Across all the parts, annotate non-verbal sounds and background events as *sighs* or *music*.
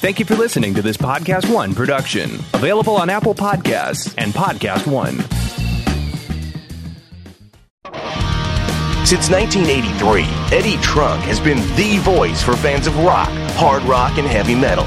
Thank you for listening to this Podcast One production, available on Apple Podcasts and Podcast One. Since 1983, Eddie Trunk has been the voice for fans of rock, hard rock, and heavy metal.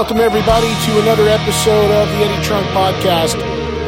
Welcome, everybody, to another episode of the Eddie Trunk Podcast.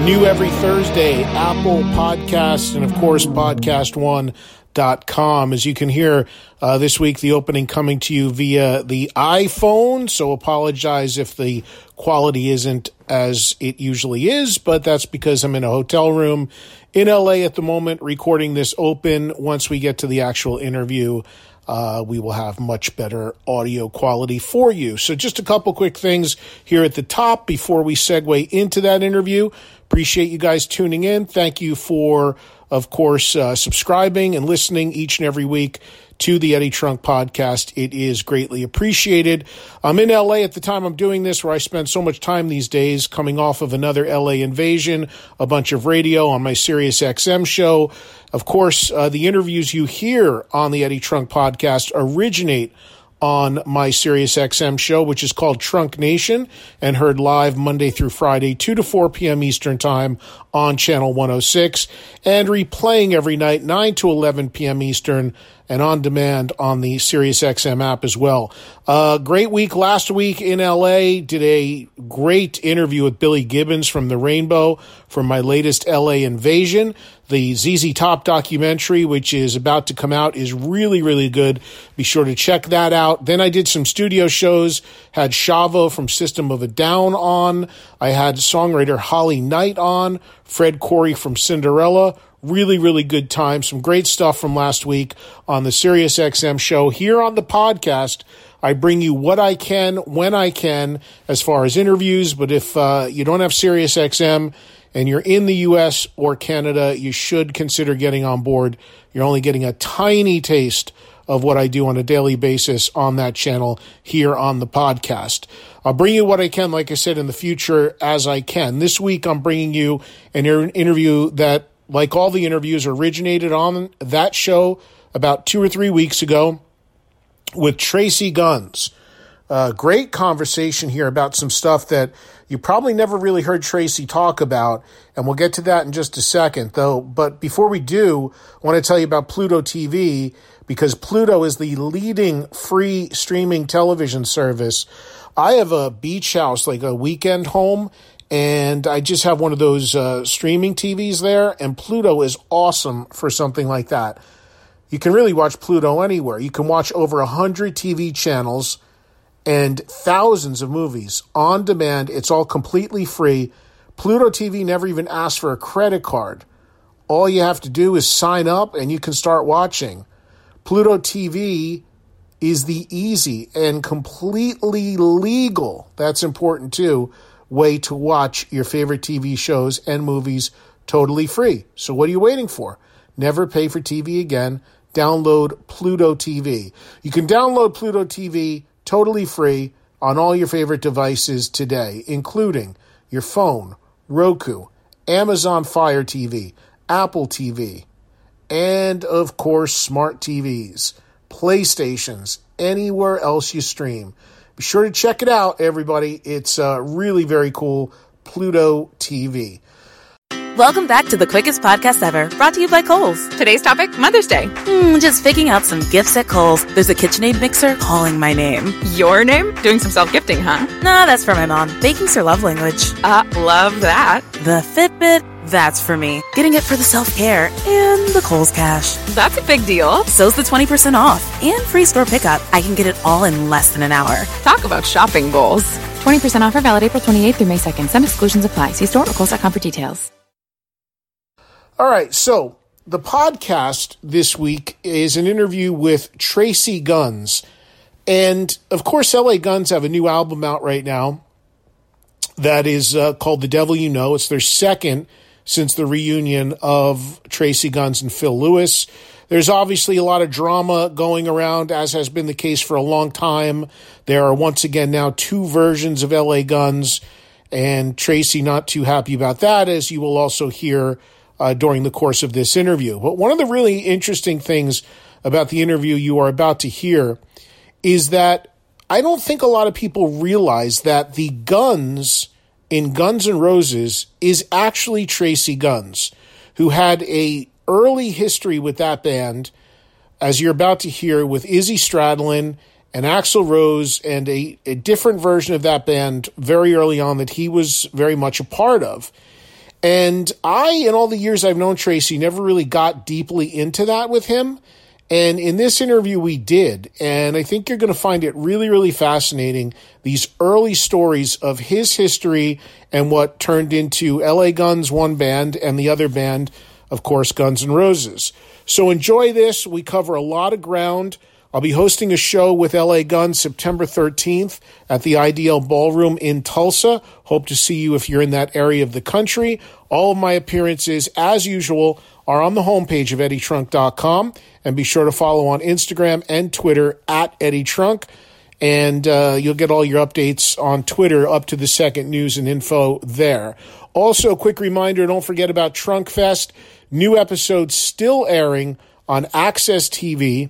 New every Thursday, Apple Podcasts, and of course, podcast1.com. As you can hear uh, this week, the opening coming to you via the iPhone. So apologize if the quality isn't as it usually is, but that's because I'm in a hotel room in LA at the moment recording this open. Once we get to the actual interview, uh, we will have much better audio quality for you. So, just a couple quick things here at the top before we segue into that interview. Appreciate you guys tuning in. Thank you for, of course, uh, subscribing and listening each and every week to the Eddie Trunk podcast. It is greatly appreciated. I'm in LA at the time I'm doing this, where I spend so much time these days coming off of another LA invasion, a bunch of radio on my Sirius XM show. Of course, uh, the interviews you hear on the Eddie Trunk podcast originate on my Sirius XM show, which is called Trunk Nation and heard live Monday through Friday, 2 to 4 p.m. Eastern Time on Channel 106 and replaying every night, 9 to 11 p.m. Eastern and on demand on the SiriusXM app as well. Uh, great week last week in LA. Did a great interview with Billy Gibbons from The Rainbow from my latest LA Invasion. The ZZ Top documentary, which is about to come out, is really, really good. Be sure to check that out. Then I did some studio shows, had Shavo from System of a Down on. I had songwriter Holly Knight on, Fred Coury from Cinderella. Really, really good time. Some great stuff from last week on the Sirius XM show. Here on the podcast, I bring you what I can when I can as far as interviews. But if uh, you don't have Sirius XM, and you're in the US or Canada, you should consider getting on board. You're only getting a tiny taste of what I do on a daily basis on that channel here on the podcast. I'll bring you what I can, like I said, in the future as I can. This week, I'm bringing you an interview that, like all the interviews, originated on that show about two or three weeks ago with Tracii Guns. Uh, great conversation here about some stuff that you probably never really heard Tracii talk about, and we'll get to that in just a second, though. But before we do, I want to tell you about Pluto TV because Pluto is the leading free streaming television service. I have a beach house, like a weekend home, and I just have one of those uh, streaming TVs there, and Pluto is awesome for something like that. You can really watch Pluto anywhere. You can watch over 100 TV channels and thousands of movies on demand. It's all completely free. Pluto TV never even asks for a credit card. All you have to do is sign up and you can start watching. Pluto TV is the easy and completely legal, that's important too, way to watch your favorite TV shows and movies totally free. So what are you waiting for? Never pay for TV again. Download Pluto TV. You can download Pluto TV totally free on all your favorite devices today, including your phone, Roku, Amazon Fire TV, Apple TV, and of course, smart TVs, PlayStations, anywhere else you stream. Be sure to check it out, everybody. It's uh, really very cool. Pluto TV. Welcome back to the quickest podcast ever, brought to you by Kohl's. Today's topic Mother's Day. Mm, just picking out some gifts at Kohl's. There's a KitchenAid mixer calling my name. Your name? Doing some self gifting, huh? Nah, that's for my mom. Baking's her love language. Uh, love that. The Fitbit? That's for me. Getting it for the self care and the Kohl's cash. That's a big deal. So's the 20% off and free store pickup. I can get it all in less than an hour. Talk about shopping goals. 20% offer valid April 28th through May 2nd. Some exclusions apply. See store or Kohl's.com for details. All right, so the podcast this week is an interview with Tracii Guns. And of course, LA Guns have a new album out right now that is uh, called The Devil You Know. It's their second since the reunion of Tracii Guns and Phil Lewis. There's obviously a lot of drama going around, as has been the case for a long time. There are once again now two versions of LA Guns, and Tracii not too happy about that, as you will also hear uh, during the course of this interview. But one of the really interesting things about the interview you are about to hear is that I don't think a lot of people realize that the guns in Guns N' Roses is actually Tracii Guns, who had a early history with that band, as you're about to hear, with Izzy Stradlin and Axl Rose, and a, a different version of that band very early on that he was very much a part of. And I, in all the years I've known Tracii, never really got deeply into that with him. And in this interview, we did. And I think you're going to find it really, really fascinating. These early stories of his history and what turned into LA Guns, one band, and the other band, of course, Guns N' Roses. So enjoy this. We cover a lot of ground. I'll be hosting a show with LA Guns September 13th at the IDL Ballroom in Tulsa. Hope to see you if you're in that area of the country. All of my appearances, as usual, are on the homepage of EddieTrunk.com. And be sure to follow on Instagram and Twitter at Eddie Trunk. And uh, you'll get all your updates on Twitter up to the second news and info there. Also, quick reminder don't forget about Trunk Fest. New episodes still airing on Access TV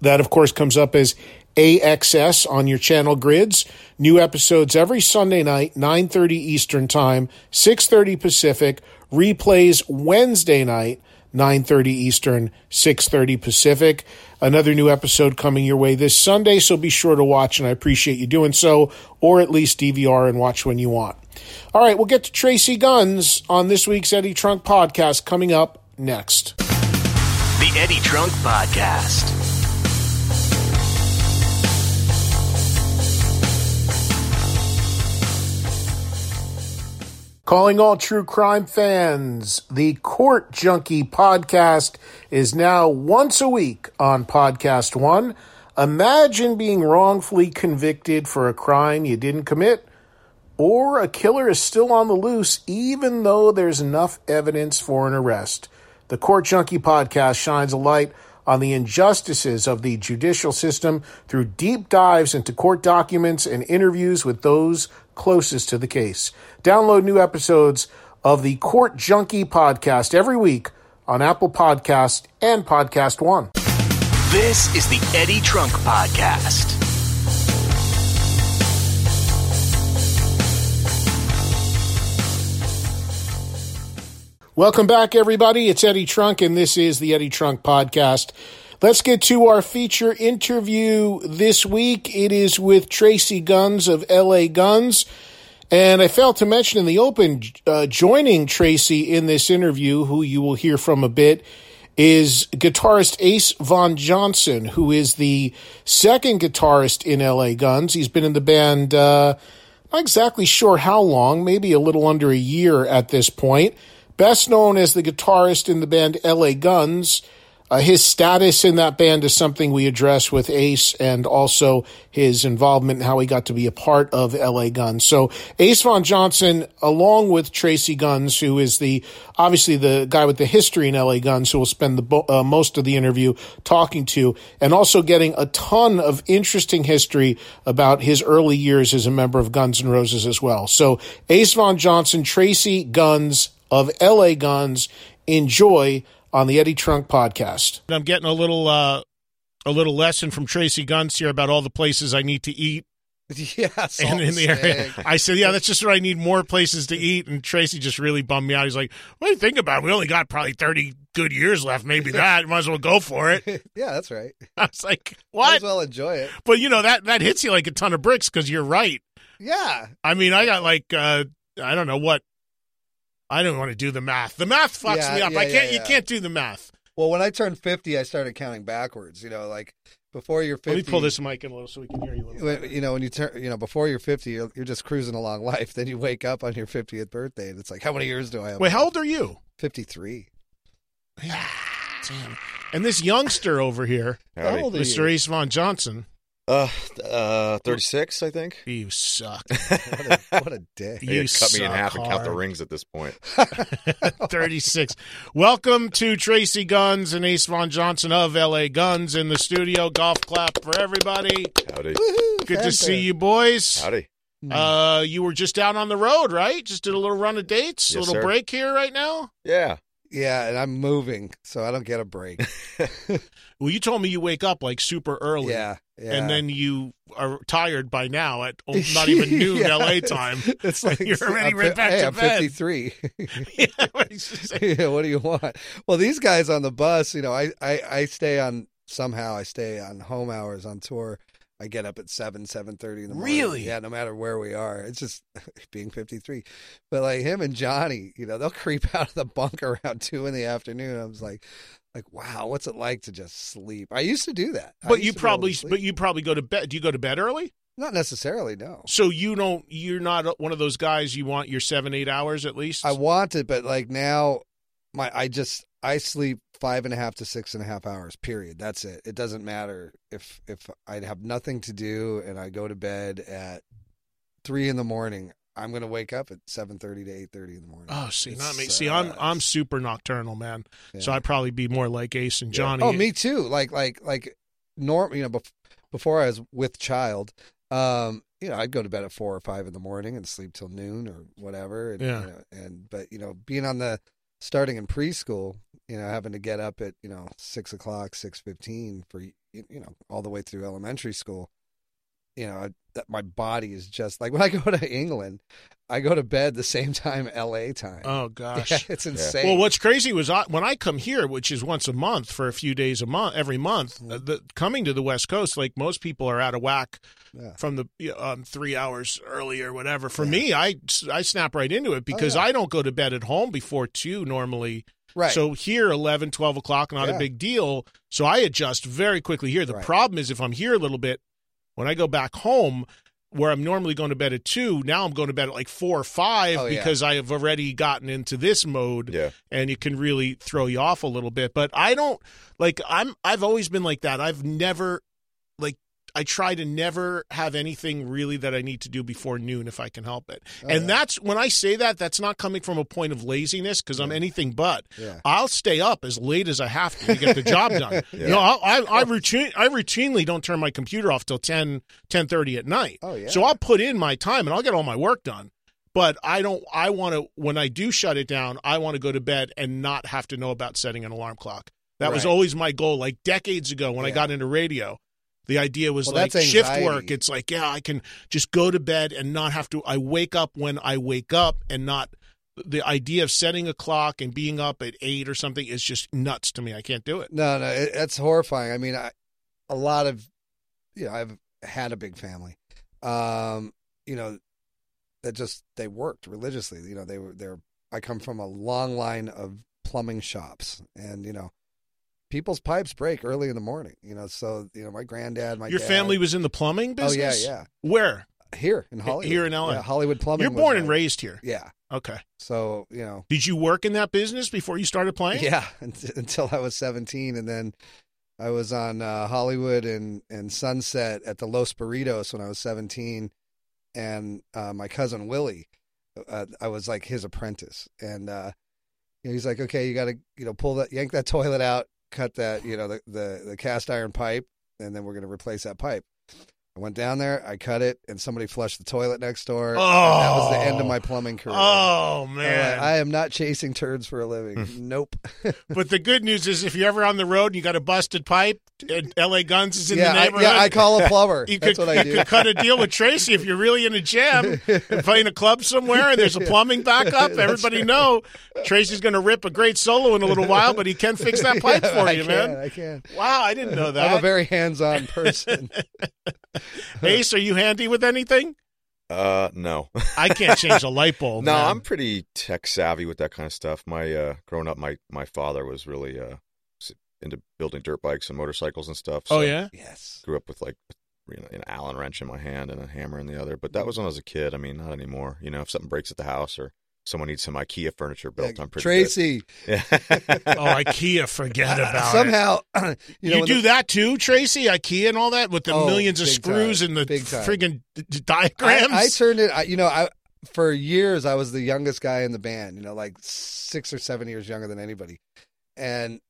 that, of course, comes up as AXS on your channel grids. New episodes every Sunday night, 9.30 Eastern Time, 6.30 Pacific. Replays Wednesday night, 9.30 Eastern, 6.30 Pacific. Another new episode coming your way this Sunday, so be sure to watch, and I appreciate you doing so, or at least DVR and watch when you want. All right, we'll get to Tracii Guns on this week's Eddie Trunk podcast coming up next. The Eddie Trunk Podcast. Calling all true crime fans, the Court Junkie podcast is now once a week on Podcast One. Imagine being wrongfully convicted for a crime you didn't commit, or a killer is still on the loose even though there's enough evidence for an arrest. The Court Junkie podcast shines a light on the injustices of the judicial system through deep dives into court documents and interviews with those closest to the case. Download new episodes of the Court Junkie podcast every week on Apple Podcast and Podcast One. This is the Eddie Trunk Podcast. Welcome back, everybody. It's Eddie Trunk, and this is the Eddie Trunk Podcast. Let's get to our feature interview this week. It is with Tracii Guns of LA Guns. And I failed to mention in the open, uh, joining Tracii in this interview, who you will hear from a bit, is guitarist Ace Von Johnson, who is the second guitarist in LA Guns. He's been in the band, uh, not exactly sure how long, maybe a little under a year at this point. Best known as the guitarist in the band LA Guns. Uh, his status in that band is something we address with Ace and also his involvement and how he got to be a part of LA Guns. So Ace Von Johnson, along with Tracii Guns, who is the, obviously the guy with the history in LA Guns, who will spend the, uh, most of the interview talking to, and also getting a ton of interesting history about his early years as a member of Guns N' Roses as well. So Ace Von Johnson, Tracii Guns of LA Guns, enjoy on the Eddie Trunk podcast. I'm getting a little uh, a little lesson from Tracii Guns here about all the places I need to eat *laughs* Yeah, and in the area. I said, yeah, that's just what I need more places to eat. And Tracii just really bummed me out. He's like, what do you think about it? We only got probably 30 good years left. Maybe *laughs* that. Might as well go for it. *laughs* yeah, that's right. I was like, Might as well enjoy it. But you know, that, that hits you like a ton of bricks because you're right. Yeah, I mean, I got like, uh, I don't know what. I don't want to do the math. The math fucks Yeah, me up. yeah, I can't. yeah, You can't do the math. Well, when I turned 50, I started counting backwards. You know, like before you're 50. Let me pull this mic in a little so we can hear you a little. when- you know, when you turn, you know, before you're 50, you're, you're just cruising along *laughs* life. Then you wake up on your 50th birthday, and it's like, how many years do I have? Wait, how old are you? 53. Damn. And this youngster over here, How old are Mr. you? Ace Von Johnson, Uh, uh, 36, I think. you suck. *laughs* What a, what a day. You You cut me in suck half and count the rings at this point. *laughs* *laughs* 36. Welcome to Tracii Guns and Ace Von Johnson of LA Guns in the studio. Golf clap for everybody. Howdy. Woohoo, Good to see you boys. Howdy. Uh, you were just out on the road, right? Just did a little run of dates, a little sir. break here right now. Yeah. Yeah, and I'm moving, so I don't get a break. *laughs* Well, you told me you wake up like super early. yeah, yeah. And then you are tired by now at *laughs* not even noon Yeah, LA time. *laughs* It's like You're already I'm right back hey, to I'm bed. 53. yeah, yeah, what do you want? Well, these guys on the bus, you know, I, I, I stay on somehow I stay on home hours on tour. I get up at seven, seven thirty in the morning. Really? Yeah, no matter where we are. It's just *laughs* being fifty three. But like him and Johnny, you know, they'll *laughs* creep out of the bunk around *laughs* two in the afternoon. I was like like, wow, what's it like to just sleep? I used to do that. But you to be able to probably, but you probably go to bed. Do you go to bed early? not necessarily, no. So you don't. You're not one of those guys. You want your seven, eight hours at least. I want it, but like now, my I just I sleep five and a half to six and a half hours. Period. That's it. It doesn't matter if if I have nothing to do and I go to bed at three in the morning. I'm gonna wake up at seven thirty to eight thirty in the morning. Oh, see, It not me. See, I'm. I'm super nocturnal, man. So I'd probably be more like Ace and Johnny. Oh, me too. Like like like norm. You know, bef- before I was with child, um, you know, I'd go to bed at four or five in the morning and sleep till noon or whatever. And, Yeah. You know, and but you know, being on the starting in preschool, you know, having to get up at you know six o'clock, six fifteen for you you know all the way through elementary school. You know, that my body is just like *laughs* when I go to England, I go to bed the same time LA time. Oh *laughs* gosh. Yeah, it's insane. Well, what's crazy was I, when I come here, which is once a month for a few days a month, every month, Mm-hmm. uh, the, coming to the West Coast, like most people are out of whack Yeah. from the um, three hours early or whatever. For me, I I snap right into it because Oh, yeah. I don't go to bed at home before two normally. right. So here, 11, 12 o'clock, not a big deal. So I adjust very quickly here. The Right. problem is if I'm here a little bit, when I go back home, where I'm normally going to bed at two, now I'm going to bed at like four or five Oh, yeah. because I have already gotten into this mode Yeah. and it can really throw you off a little bit. But I don't like I'm I've always been like that. I've never I try to never have anything really that I need to do before noon if I can help it. Oh, and yeah. that's when I say that that's not coming from a point of laziness because I'm anything but. Yeah. I'll stay up as late as I have to to get the job done. *laughs* Yeah. You know, I, I, I routine I routinely don't turn my computer off till 10, 10.30 at night. Oh, yeah. So I'll put in my time and I'll get all my work done. But I don't. I want to. When I do shut it down, I want to go to bed and not have to know about setting an alarm clock. That was always my goal. Like decades ago, when I got into radio, the idea was Well, like shift work. It's like, yeah, I can just go to bed and not have to. I wake up when I wake up, and not the idea of setting a clock and being up at eight or something is just nuts to me. I can't do it. No, no, it, it's horrifying. I mean, I, a lot of, you know, I've had a big family, um, you know, that just they worked religiously. You know, they were they're. I come from a long line of plumbing shops, and you know, people's pipes break early in the morning. You know, so you know, my granddad, my Your dad- family was in the plumbing business. Oh yeah, yeah. Where? Here in Hollywood, Here in LA. Yeah, Hollywood plumbing. You're born my- and raised here. Yeah. Okay. So you know, Did you work in that business before you started playing? Yeah, *laughs* until I was 17, and then I was on uh, Hollywood and and Sunset at the Los Burritos when I was 17, and uh, my cousin Willie, uh, I was like his apprentice, and uh, you know, he's like, okay, you got to you know pull that, yank that toilet out, cut that you know the the, the cast iron pipe, and then we're gonna replace that pipe. I I went down there, I cut it, and somebody flushed the toilet next door. and that was the end of oh. my plumbing career. Oh man! I am not chasing turds for a living. Hmm. nope. *laughs* but the good news is, if you're ever on the road and you got a busted pipe, and L.A. Guns is in yeah, the I, neighborhood, yeah, I call a plumber. *laughs* You That's could, what I you do. could cut a deal with Tracii if you're really in a jam *laughs* and playing a club somewhere and there's a plumbing backup. Everybody know Tracii's going to rip a great solo in a little while, but he can fix that pipe for I you, can, man. I can. Wow, I didn't know that. I'm a very hands-on person. *laughs* Ace, are you handy with anything? Uh, no. I can't change a *laughs* light bulb. no, man. I'm pretty tech savvy with that kind of stuff. My uh, growing up, my my father was really uh into building dirt bikes and motorcycles and stuff. Oh yeah. yes. Grew up with like you know, an Allen wrench in my hand and a hammer in the other. But that was when I was a kid. I mean, not anymore. You know, if something breaks at the house or someone needs some IKEA furniture built, I'm pretty Tracii. Good. *laughs* Oh, IKEA, forget uh, about it. Somehow, you, *clears throat* You, know, when do the- that too, Tracii? IKEA and all that with the Oh, millions of screws time. and the Big friggin' d- d- diagrams. I, I turned it. I, you know, I for years I was the youngest guy in the band. You know, like six or seven years younger than anybody. And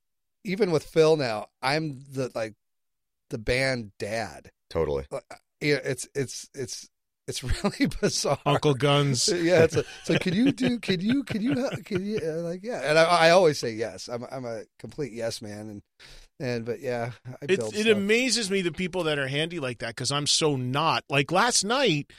even with Phil now, I'm the like the band dad. totally. Uh, yeah, it's it's it's it's *laughs* really bizarre. Uncle Guns. *laughs* yeah, it's, like, can you do? Can you? Can you? Can you? uh, Like, yeah, and I, I always say yes. I'm I'm a complete yes man, and and but yeah, I It, build it amazes me the people that are handy like that because I'm so not. Like last night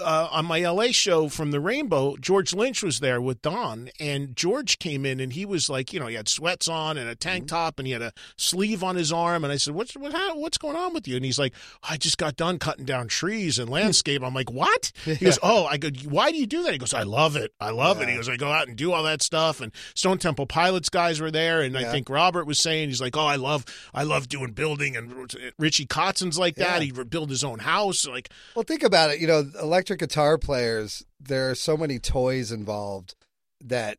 uh, on my LA show from the Rainbow, George Lynch was there with Don, and George came in and he was like, you know, he had sweats on and a tank Mm-hmm. top and he had a sleeve on his arm. And I said, what's what, how, what's going on with you? And he's like, I just got done cutting down trees and landscape. I'm like, what? *laughs* He goes, oh, I go, why do you do that? He goes, I love it. I love it. He goes, I go out and do all that stuff. And Stone Temple Pilots guys were there, and I think Robert was saying he's like, oh, I love, I love doing building. And Richie Kotzen's like that. Yeah. He built his own house. Like, Well, think about it. You know, electric guitar players. There are so many toys involved that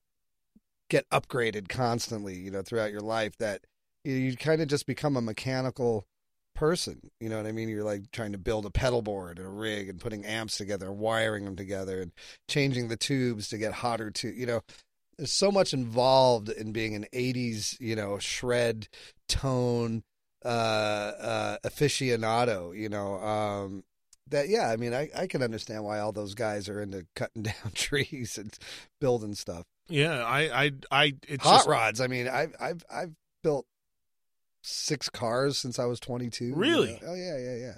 get upgraded constantly. You know, throughout your life, that you, kind of just become a mechanical person. You know what I mean? You're like trying to build a pedal board and a rig and putting amps together, wiring them together, and changing the tubes to get hotter. To you know, there's so much involved in being an '80s, you know, shred tone uh, uh, aficionado. You know, um, that yeah. I mean, I I can understand why all those guys are into cutting *laughs* down trees and building stuff. yeah, I, I, I, it's Hot just, rods. I mean, I've I've I've built six cars since I was 22. you Really? know. Oh yeah, yeah, yeah.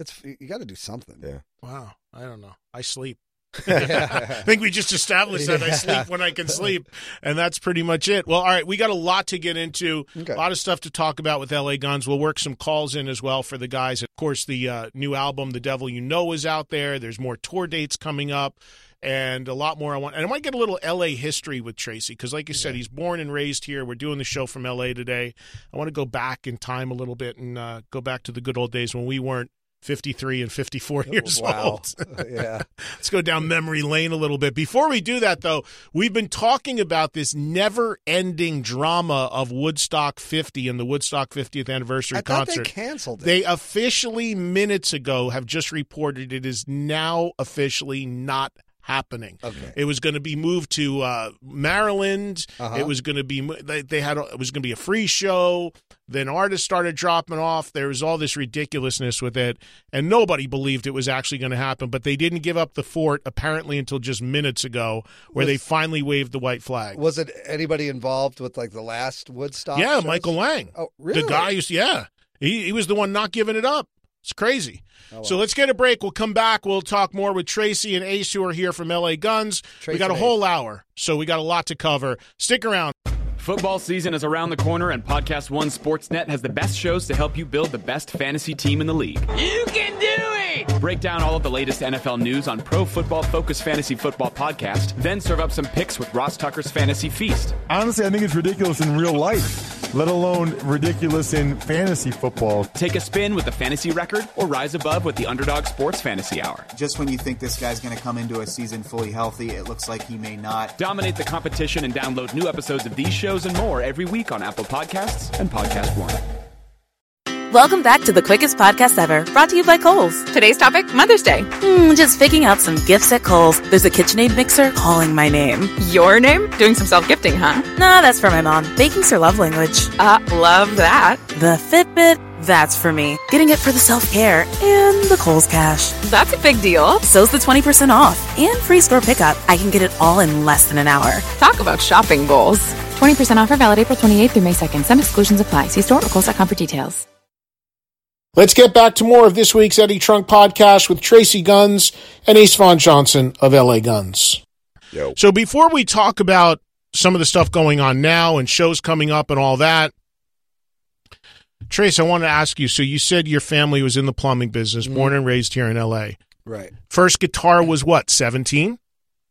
It's you got to do something. Yeah. Wow, I don't know. I sleep. Yeah. I think we just established that I sleep when I can sleep, and that's pretty much it. Well, all right, we got a lot to get into, Okay. a lot of stuff to talk about with LA Guns. We'll work some calls in as well for the guys. Of course, the uh, new album, "The Devil You Know," is out there. There's more tour dates coming up, and a lot more. I want, and I might get a little LA history with Tracii because, like you said, he's born and raised here. We're doing the show from LA today. I want to go back in time a little bit and uh, go back to the good old days when we weren't 53 and 54 years wow. old. *laughs* yeah. *laughs* Let's go down memory lane a little bit. Before we do that, though, we've been talking about this never ending drama of Woodstock 50 and the Woodstock 50th anniversary I thought concert. they canceled it. They officially, minutes ago, have just reported it is now officially not happening. Okay. It was going to be moved to uh, Maryland. Uh-huh. It was going to be they, they had a, it was going to be a free show. Then artists started dropping off. There was all this ridiculousness with it, and nobody believed it was actually going to happen. But they didn't give up the fort apparently until just minutes ago, where Was- they finally waved the white flag. Was it anybody involved with like the last Woodstock? yeah, shows? Michael Lang. Oh, really? The guy who's yeah, he he was the one not giving it up. It's crazy. Oh, So let's get a break. We'll come back. We'll talk more with Tracii and Ace, who are here from LA Guns. we got a whole hour, so we got a lot to cover. Stick around. Football season is around the corner, and Podcast One Sportsnet has the best shows to help you build the best fantasy team in the league. You can do it! Break down all of the latest NFL news on Pro Football Focus Fantasy Football Podcast, then serve up some picks with Ross Tucker's Fantasy Feast. Honestly, I think it's ridiculous in real life, let alone ridiculous in fantasy football. Take a spin with the fantasy record or rise above with the Underdog Sports Fantasy Hour. Just when you think this guy's going to come into a season fully healthy, it looks like he may not. Dominate the competition and download new episodes of these shows and more every week on Apple Podcasts and Podcast One. Welcome back to the quickest podcast ever, brought to you by Kohl's. Today's topic Mother's Day. Hmm, just picking out some gifts at Kohl's. There's a KitchenAid mixer calling my name. Your name? Doing some self gifting, huh? Nah, that's for my mom. Baking's her love language. Uh, love that. The Fitbit That's for me. Getting it for the self care and the Kohl's cash. That's a big deal. So's the 20% off and free store pickup. I can get it all in less than an hour. Talk about shopping goals. 20% offer valid April 28th through May 2nd. Some exclusions apply. See store or Kohl's.com for details. Let's get back to more of this week's Eddie Trunk podcast with Tracii Guns and Ace Von Johnson of LA Guns. Yo. So before we talk about some of the stuff going on now and shows coming up and all that, Trace, I want to ask you. So you said your family was in the plumbing business, Mm-hmm. born and raised here in L.A. Right. First guitar was what? Seventeen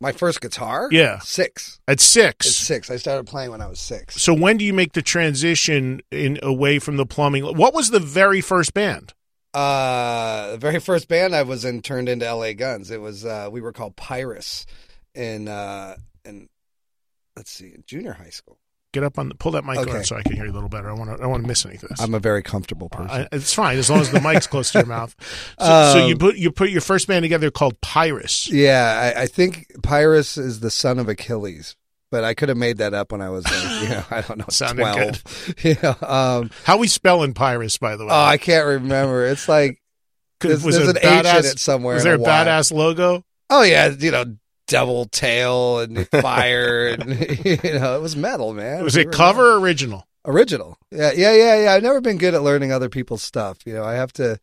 My first guitar? Yeah. Six. at six. It's six. I started playing when I was six. So when do you make the transition in away from the plumbing? What was the very first band? Uh, the very first band I was in turned into LA Guns. It was uh, we were called Pyrus in uh, in let's see, junior high school. Get up on the pull that mic Okay. on so I can hear you a little better. I want to I want to miss any of this. I'm a very comfortable person. I, it's fine as long as the *laughs* mic's close to your mouth. So, so you Um, put you put your first band together called Pyrus. yeah, I, I think Pyrus is the son of Achilles, but I could have made that up when I was, like, you know, I don't know, Sounded twelve. *laughs* You know, um, How we spelling Pyrus, by the way? oh, I can't remember. It's like there's, was there's an H in it somewhere. Was and there a badass logo? Oh yeah, you know, devil tail and *laughs* fire, and *laughs* you know, it was metal, man. Was it cover or original? original? Yeah, yeah, yeah, yeah. I've never been good at learning other people's stuff. You know, I have to.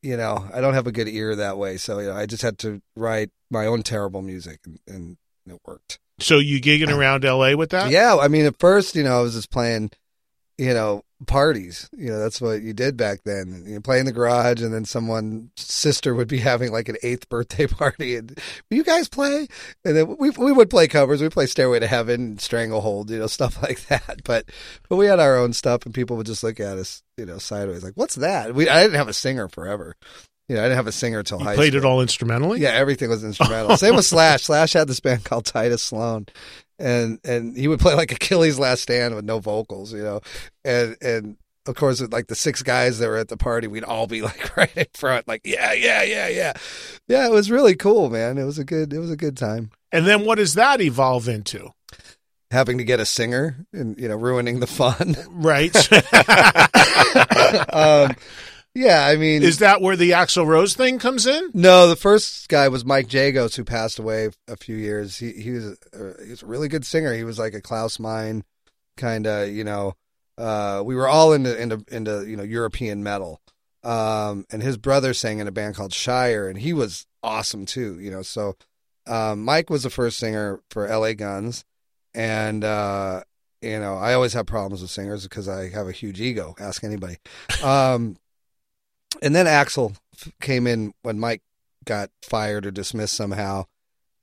You know, I don't have a good ear that way, so you know, I just had to write my own terrible music, and, and it worked. So you gigging around L.A. with that? Yeah, I mean, at first, you know, I was just playing, you know, parties. You know, that's what you did back then. You play in the garage, and then someone's sister would be *laughs* having like an eighth birthday *laughs* party, and you guys play? And then we we would play covers. We play Stairway to Heaven, Stranglehold, you know, *laughs* stuff like that. But but we had our own stuff, and people would just look at us, you know, sideways, like, "What's that?" We I didn't have a singer forever. You know, I didn't have a singer till You high played school. it all instrumentally. Yeah, everything was instrumental. Same with Slash. Slash had this band called Tidus Sloan, and and he would play like *laughs* Achilles' Last Stand with no vocals, you know, and and of course, with like the six guys that were at the party, we'd all be *laughs* like right in front, like yeah, yeah, yeah, yeah, yeah. It was really cool, man. It was a good, it was a good time. And then what does that evolve into? Having to get a singer and you know ruining the fun, Right. *laughs* um, yeah, I mean, Is that where the Axl Rose thing comes in? No, the first guy was Mike Jagosz, who passed away a few years. He he was a, he was a really good singer. He was like a Klaus Meine kind of, you know. Uh, we were all into into into you know European metal, um, and his brother sang in a band called Shire, and he was awesome too. You know, so um, Mike was the first singer for L.A. Guns, and uh, you know I always have problems with singers because I have a huge ego. Ask anybody. Um, and then Axl came in when Mike got fired or dismissed somehow.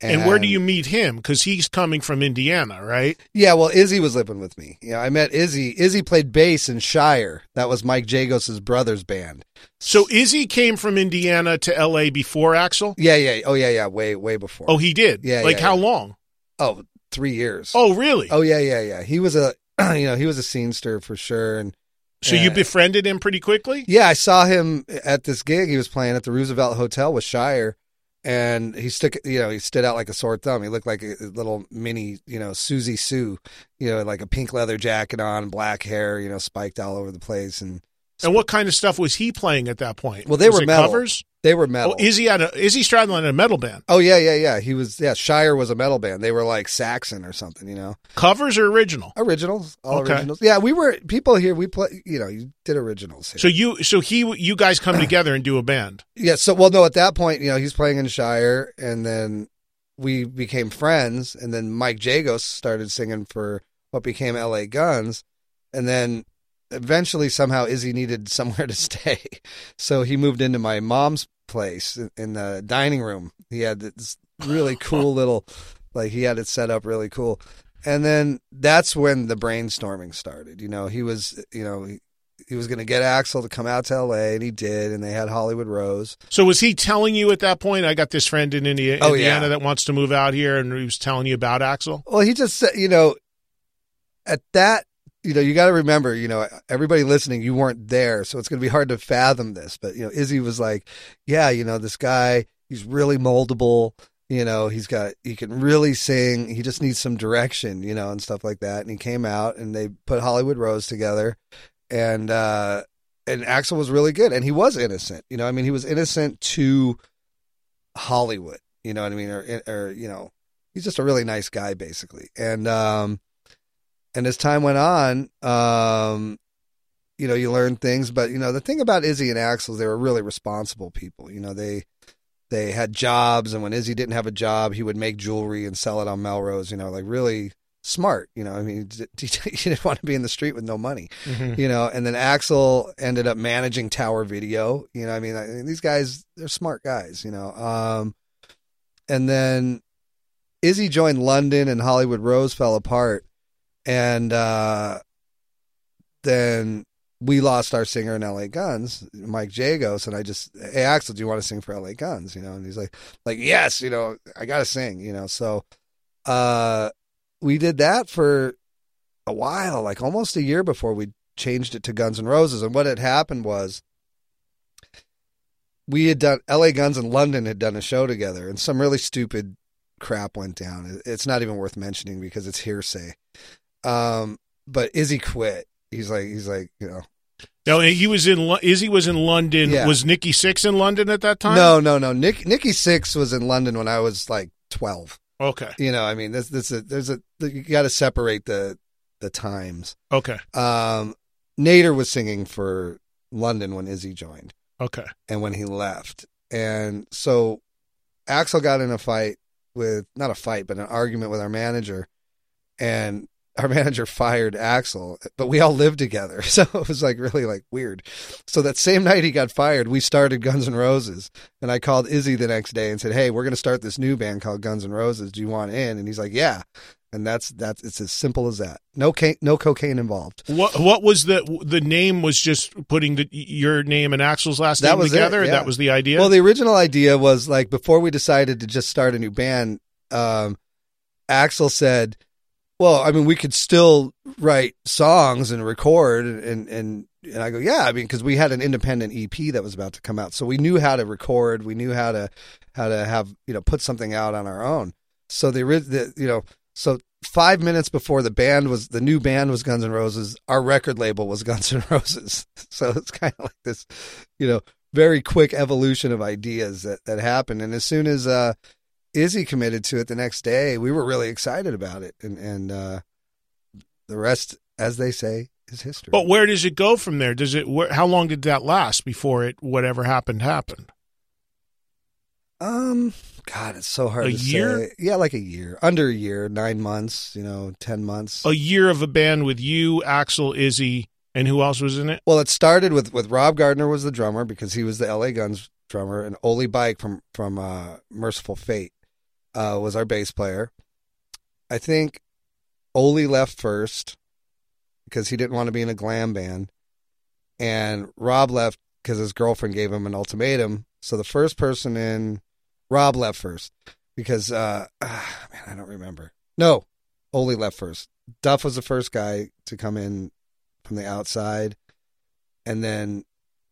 And, where do you meet him? Because he's coming from Indiana, right? Yeah, well, Izzy was living with me. Yeah, I met Izzy. Izzy played bass in Shire. That was Mike Jagosz' brother's band. So Izzy came from Indiana to L.A. before Axl. Yeah, yeah. Oh, yeah, yeah. Way, way before. Oh, he did. Yeah, Like yeah, how yeah. long? Oh, three years. Oh, really? Oh, yeah, yeah, yeah. He was a, *clears throat* you know, he was a scenester for sure. And So you befriended him pretty quickly? Yeah, I saw him at this gig he was playing at the Roosevelt Hotel with Shire, and he stuck, you know, he stood out like a sore thumb. He looked like a little mini, you know, Siouxsie Sioux, you know, like a pink leather jacket on, black hair, you know, spiked all over the place, and And what kind of stuff was he playing at that point? well, they Was were it metal. covers. They were metal. Oh, Izzy had a Izzy Stradlin had a metal band. oh yeah, yeah, yeah. He was yeah. Shire was a metal band. They were like Saxon or something, you know. Covers or original? Originals, all Okay. originals. Yeah, we were people here. We play, you know, you did originals. Here. So you so he you guys come together and do a band. Yeah. So, well, no, at that point, you know, he's playing in Shire, and then we became friends, and then Mike Jagosz started singing for what became L.A. Guns, and then eventually, somehow, Izzy needed *laughs* somewhere to stay, so he moved into my mom's place in, the dining room. He had this really cool *laughs* little, like, he had it set up really cool. And then that's when the brainstorming started. You know, he was, you know, he, he was going to get Axl to come out to LA, and he did, and they had Hollywood Rose. So was he telling you at that point? I got this friend in India, Oh, Indiana yeah. that wants to move out here, and he was telling you about Axl. Well, he just said, you know, at that, you know, you got to remember, you know, everybody listening, you weren't there, so it's going to be hard to fathom this. But you know, Izzy was like, yeah, you know, this guy, he's really moldable. You know, he's got, he can really sing. He just needs some direction, you know, and stuff like that. And he came out, and they put Hollywood Rose together, and uh, and Axl was really good, and he was innocent. You know, I mean, he was innocent to Hollywood. You know what I mean? Or, or you know, he's just a really nice guy, basically. And um, and as time went on, um, you know, you learn things. But you know, the thing about Izzy and Axl, they were really responsible people. You know, they they had jobs, and when Izzy didn't have a job, he would make jewelry and sell it on Melrose. You know, like really smart. You know, I mean, *laughs* he didn't want to be in the street with no money. Mhm. You know, and then Axl ended up managing Tower Video. You know, I mean, I, these guys, they're smart guys. You know, um, and then Izzy joined London, and Hollywood Rose fell apart, and uh, then we lost our singer in LA Guns, Mike Jagosz, and I just, hey Axl, do you want to sing for LA Guns? You know, and he's like, like yes, you know, I got to sing. You know, so uh, we did that for a while, like almost a year before we changed it to Guns N' Roses. And what had happened was we had done LA Guns and London had done a show together, and some really stupid crap went down. It's not even worth mentioning because it's hearsay. Um, but Izzy quit. He's like, he's like, you know, No, he was in. Izzy was in London. Yeah. Was Nikki Sixx in London at that time? no, no, no. Nick, Nikki Sixx was in London when I was like twelve. Okay. You know, I mean, this, this, a, there's a, you got to separate the the times. Okay. Um, Nadir was singing for London when Izzy joined. Okay. and when he left. And so Axl got in a fight with not a fight, but an argument with our manager, and our manager fired Axl, but we all lived together. *laughs* So it was like really like weird. So that same night he got fired, we started Guns N' Roses. And I called Izzy the next day and said, Hey, we're gonna start this new band called Guns N' Roses. Do you want in? And he's like, Yeah. And that's that's it's as simple as that. No ca- no cocaine involved. What What was the the name? Was just putting the, your name and Axl's last that name together. It, yeah. That was the idea. Well, the original idea was like before we decided to just start a new band, um, Axl said, "Well, I mean, we could still write songs and record." And and and I go, "Yeah, I mean, because we had an independent EP that was about to come out, so we knew how to record, we knew how to how to have you know put something out on our own." So the, the you know so five minutes before the band was the new band was Guns N' Roses, our record label was *laughs* Guns N' Roses. So it's kind of like this, you know, very quick evolution of ideas that that happened. And as soon as uh, Izzy committed to it the next day, we were really excited about it, and and uh, the rest, as they say, is history. but where does it go from there? Does it? Where, how long did that last before it? Whatever happened happened. Um, God, it's so hard A to year? say. Yeah, like a year, under a year, nine months, you know, ten months. A year of a band with you, Axl, Izzy, and who else was in it? Well, it started with with Rob Gardner was the drummer because he was the L.A. Guns drummer, and Ole Beich from from uh, Mercyful Fate uh, was our bass player. I think Ole left first because he didn't want to be in a glam band, and Rob left because his girlfriend gave him an ultimatum. So the first person in, Rob left first because uh, ah, man, I don't remember. No, Ole left first. Duff was the first guy to come in from the outside, and then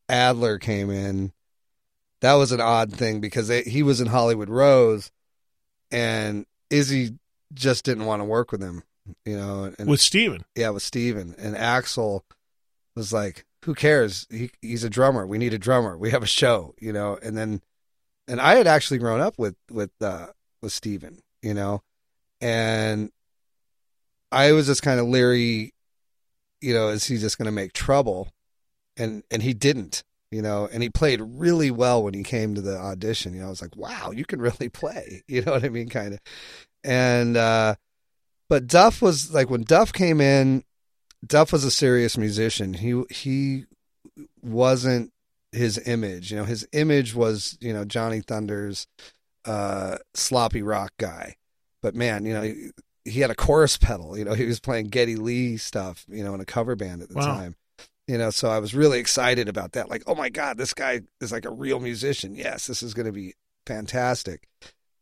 Adler came in. That was an odd thing because they, he was in Hollywood Rose, and Izzy just didn't want to work with him, you know. And, With Steven. yeah, with Steven. And Axl was like, "Who cares? He he's a drummer. We need a drummer. We have a show, you know." And then, and I had actually grown up with with uh, with Steven, you know, and I was just kind of leery, you know, is he just going to make trouble? And and he didn't, you know, and he played really well when he came to the audition. You know, I was like, wow, you can really play. *laughs* You know what I mean, kind of. And uh, but Duff was like when Duff came in, Duff was a serious musician. He he wasn't his image. You know, his image was you know Johnny Thunders uh, sloppy rock guy. But man, you know, he, he had a chorus pedal. You know, he was playing Geddy Lee stuff. You know, in a cover band at the Wow. time. You know, so I was really excited about that. Like, oh my god, this guy is like a real musician. Yes, this is going to be fantastic.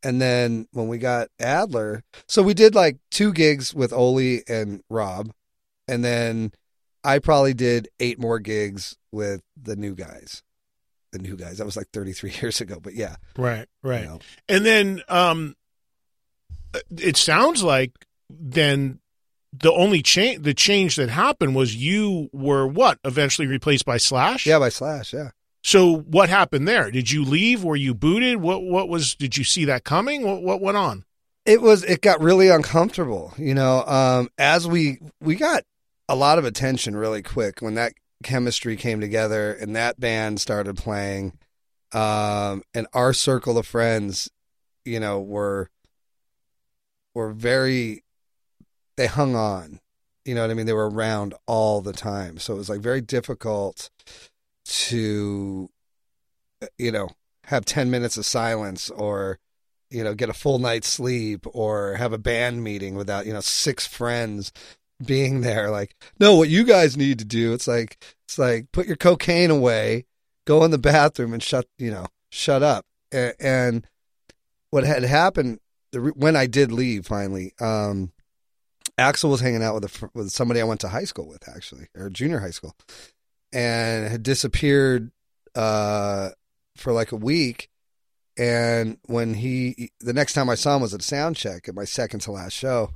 And then when we got Adler, so we did like two gigs with Ole and Rob, and then I probably did eight more gigs with the new guys. The new guys. That was like 33 *laughs* years ago, but yeah. Right, right. You know. And then um it sounds like then the only change the change that happened was you were what eventually replaced by Slash. Yeah, by Slash. Yeah. So what happened there? Did you leave? Were you booted? What what was? Did you see that coming? What what went on? It was. It got really uncomfortable. You know, um, as we we got a lot of attention really quick when that chemistry came together and that band started playing, um, and our circle of friends, you know, were were very. They hung on. You know what I mean? They were around all the time, so it was like very difficult to you know have 10 minutes of silence or you know get a full night's sleep or have a band meeting without you know six friends being there like no what you guys need to do it's like it's like put your cocaine away go in the bathroom and shut you know shut up and, and what had happened when I did leave finally um Axl was hanging out with a, with somebody I went to high school with actually or junior high school and had disappeared uh, for like a week. And when he, the next time I saw him was at sound check at my second to last show,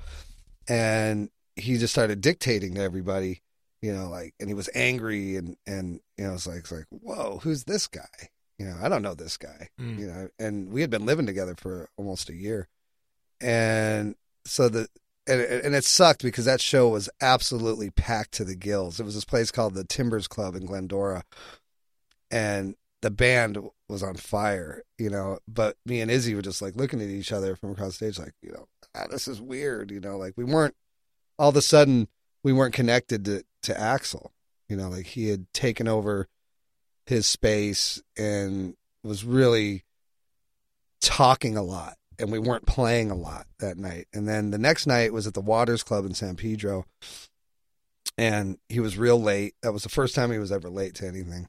and he just started dictating to everybody, you know, like, and he was angry, and and you know, it's like, it's like, whoa, who's this guy? You know, I don't know this guy, mm. you know, and we had been living together for almost a year, and so the and, and it sucked because that show was absolutely packed to the gills. It was this place called the Timbers Club in Glendora, and the band was on fire, you know. But me and Izzy were just like looking at each other from across the stage, like, you know, ah, this is weird, you know. Like we weren't all of a sudden we weren't connected to to Axl, you know, like he had taken over his space and was really talking a lot and we weren't playing a lot that night. And then the next night was at the Waters Club in San Pedro, and he was real late. That was the first time he was ever late to anything,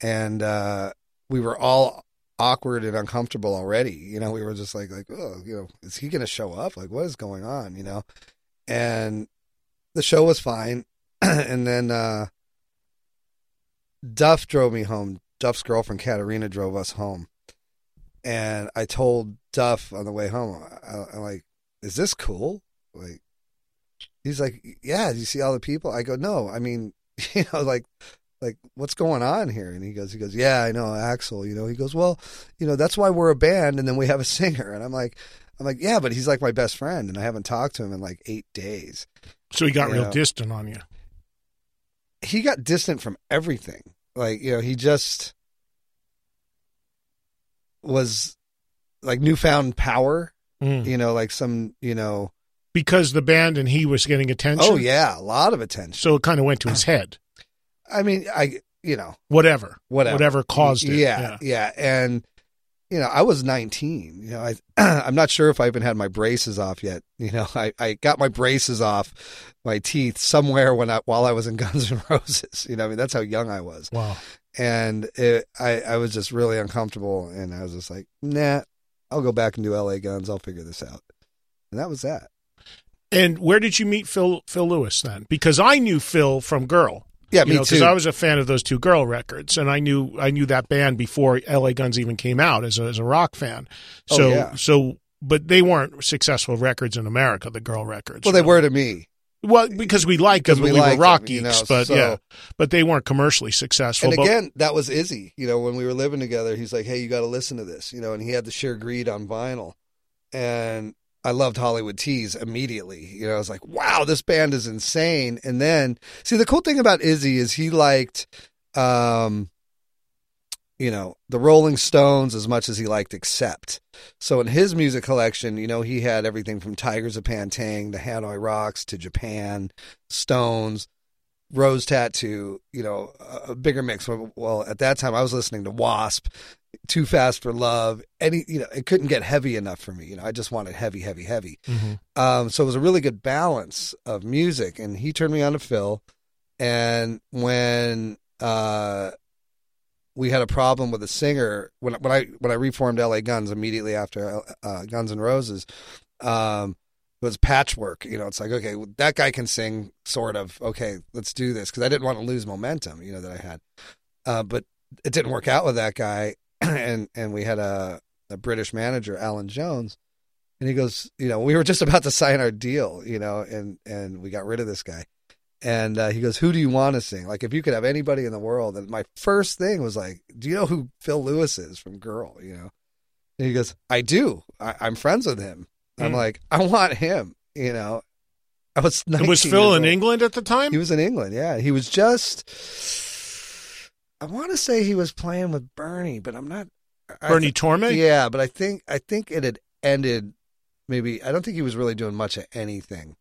and uh, we were all awkward and uncomfortable already. You know, we were just like, like, oh, you know, is he going to show up? Like, what is going on? You know, and the show was fine, *clears throat* and then uh, Duff drove me home. Duff's girlfriend Katerina drove us home and I told Duff on the way home, I, am like, "Is this cool?" Like, he's like, "Yeah." Do you see all the people? I go, "No." I mean, *laughs* you know, like, like what's going on here? And he goes, he goes, "Yeah, I know, Axl. You know, he goes, "Well, you know, that's why we're a band, and then we have a *laughs* singer." And I'm like, I'm like, "Yeah, but he's like my best friend, and I haven't talked to him in like eight days." So he got you real know? distant on you. He got distant from everything. Like, you know, he just was like newfound power. Mm. You know, like some, you know, because the band and he was getting attention. Oh yeah, a lot of attention. So it kind of went to his *clears throat* head. I mean, I you know, whatever, whatever, whatever caused it. Yeah, yeah, yeah. and you know, I was 19. You know, I *clears throat* I'm not sure if I even had my braces off yet. You know, I I got my braces off my teeth somewhere when I while I was in *laughs* Guns N' Roses. You know, I mean, that's how young I was. Wow and it, I I was just really uncomfortable, and I was just like, nah, I'll go back and do L.A. Guns. I'll figure this out, and that was that. And where did you meet Phil Phil Lewis then? Because I knew Phil from Girl. Yeah, me know, too. Because I was a fan of those two Girl records, and I knew I knew that band before L.A. Guns even came out as a, as a rock fan. Oh, yeah. so, but they weren't successful records in America. The Girl records. Well, they were to me. Well, because we liked them, we we, were rock them, you know, but so- yeah, but they weren't commercially successful. And again, that was Izzy. You know, when we were living together, he's like, "Hey, you got to listen to this." You know, and he had the sheer greed on vinyl, and I loved Hollywood Tease immediately. You know, I was like, "Wow, this band is insane." And then, see, the cool thing about Izzy is he liked, um, you know, the Rolling Stones as much as he liked Accept. So in his music collection, you know, he had everything from Tygers of Pan Tang the Hanoi Rocks to Japan, Stones, Rose Tattoo, you know, a bigger mix. Well, at that time I was listening to Wasp, Too Fast for Love. Any, you know, it couldn't get heavy enough for me. You know, I just wanted heavy, heavy, heavy. Mhm. Um, so it was a really good balance of music. And he turned me on to Phil. And when uh, we had a problem with a singer, when when I when I reformed L.A. Guns immediately after uh, Guns and Roses, um, it was patchwork. You know, it's like okay, that guy can sing, sort of. Okay, let's do this because I didn't want to lose momentum. You know that I had, uh, but it didn't work out with that guy, *clears throat* and and we had a a British manager, Alan Jones, And he goes, you know, we were just *laughs* about to sign our deal, you know, and and we got rid of this guy. And uh, he goes, "Who do you want to sing? Like, if you could have anybody in the world." And my first thing was like, "Do you know who Phil Lewis is from Girl?" You know, and he goes, "I do. I, I'm friends with him." I'm Mm. like, "I want him." You know, I was. was Phil in. England at the time? He was in England. Yeah, he was just. I want to say he was playing with Bernie, but I'm not. Bernie th- Torme? Yeah, but I think I think it had ended. Maybe I don't think he was really doing much of anything,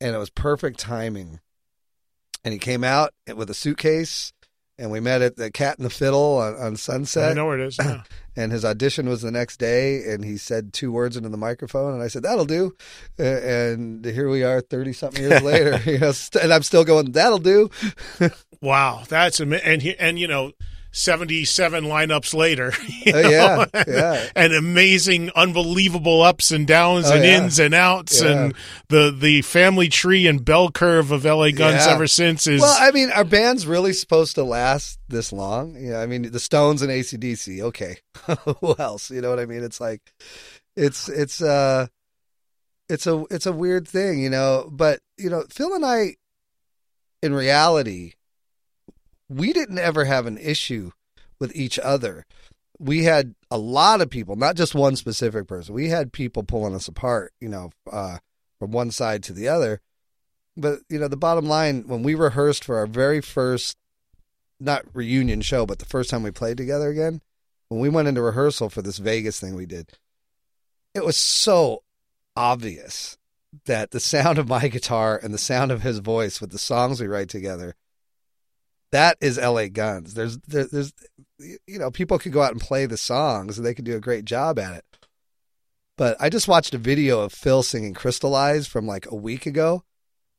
and it was perfect timing. And he came out with a suitcase, and we met at the Cat and the Fiddle on, on Sunset. I know where it is. yeah. *clears throat* and his audition was the next day and he said two words into the microphone and i said that'll do Uh, and here we are 30 something years *laughs* later you know st- and i'm still going that'll do *laughs* Wow, that's ama- and he, and you know, seventy seven lineups later. *laughs* you Uh, yeah, yeah. and amazing, unbelievable ups and downs Oh, and yeah. ins and outs, Yeah. and the the family tree and bell curve of L.A. Guns Yeah. ever since is. well i mean are band's really supposed to last this long yeah i mean the stones and acdc okay *laughs* who else you know what i mean it's like it's it's uh it's a it's a weird thing you know but you know phil and i in reality we didn't ever have an issue with each other. We had a lot of people not just one specific person. We had people pulling us apart you know uh from one side to the other. But you know the bottom line when we rehearsed for our very first not reunion show but the first time we played together again when we went into rehearsal for this vegas thing we did it was so obvious that the sound of my guitar and the sound of his voice with the songs we write together that is la guns. There's there, there's you know people could go out and play the songs and they could do a great job at it. But i just watched a video of phil singing Crystal Eyes from like a week ago.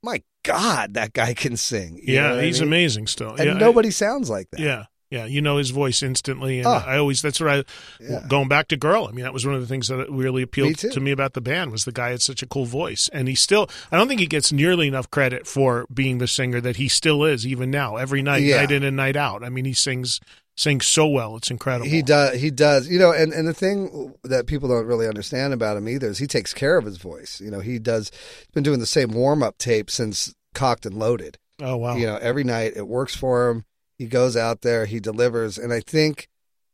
My god that guy can sing. You yeah, what I he's mean? amazing still. and yeah, I- nobody sounds like that. Yeah, yeah, you know his voice instantly, and Oh. I always that's what I Yeah. going back to Girl. I mean, that was one of the things that really appealed too. to me about the band was the guy had such a cool voice, and he still I don't think he gets nearly enough credit for being the singer that he still is even now, every night, Yeah. night in and night out. I mean, he sings sings so well, it's incredible. He does. He does. You know, and, and the thing that people don't really understand about him either is he takes care of his voice. You know, he does. He's been doing the same warm up tape since Cocked and Loaded. Oh wow, You know, every night it works for him. He goes out there, he delivers, and I think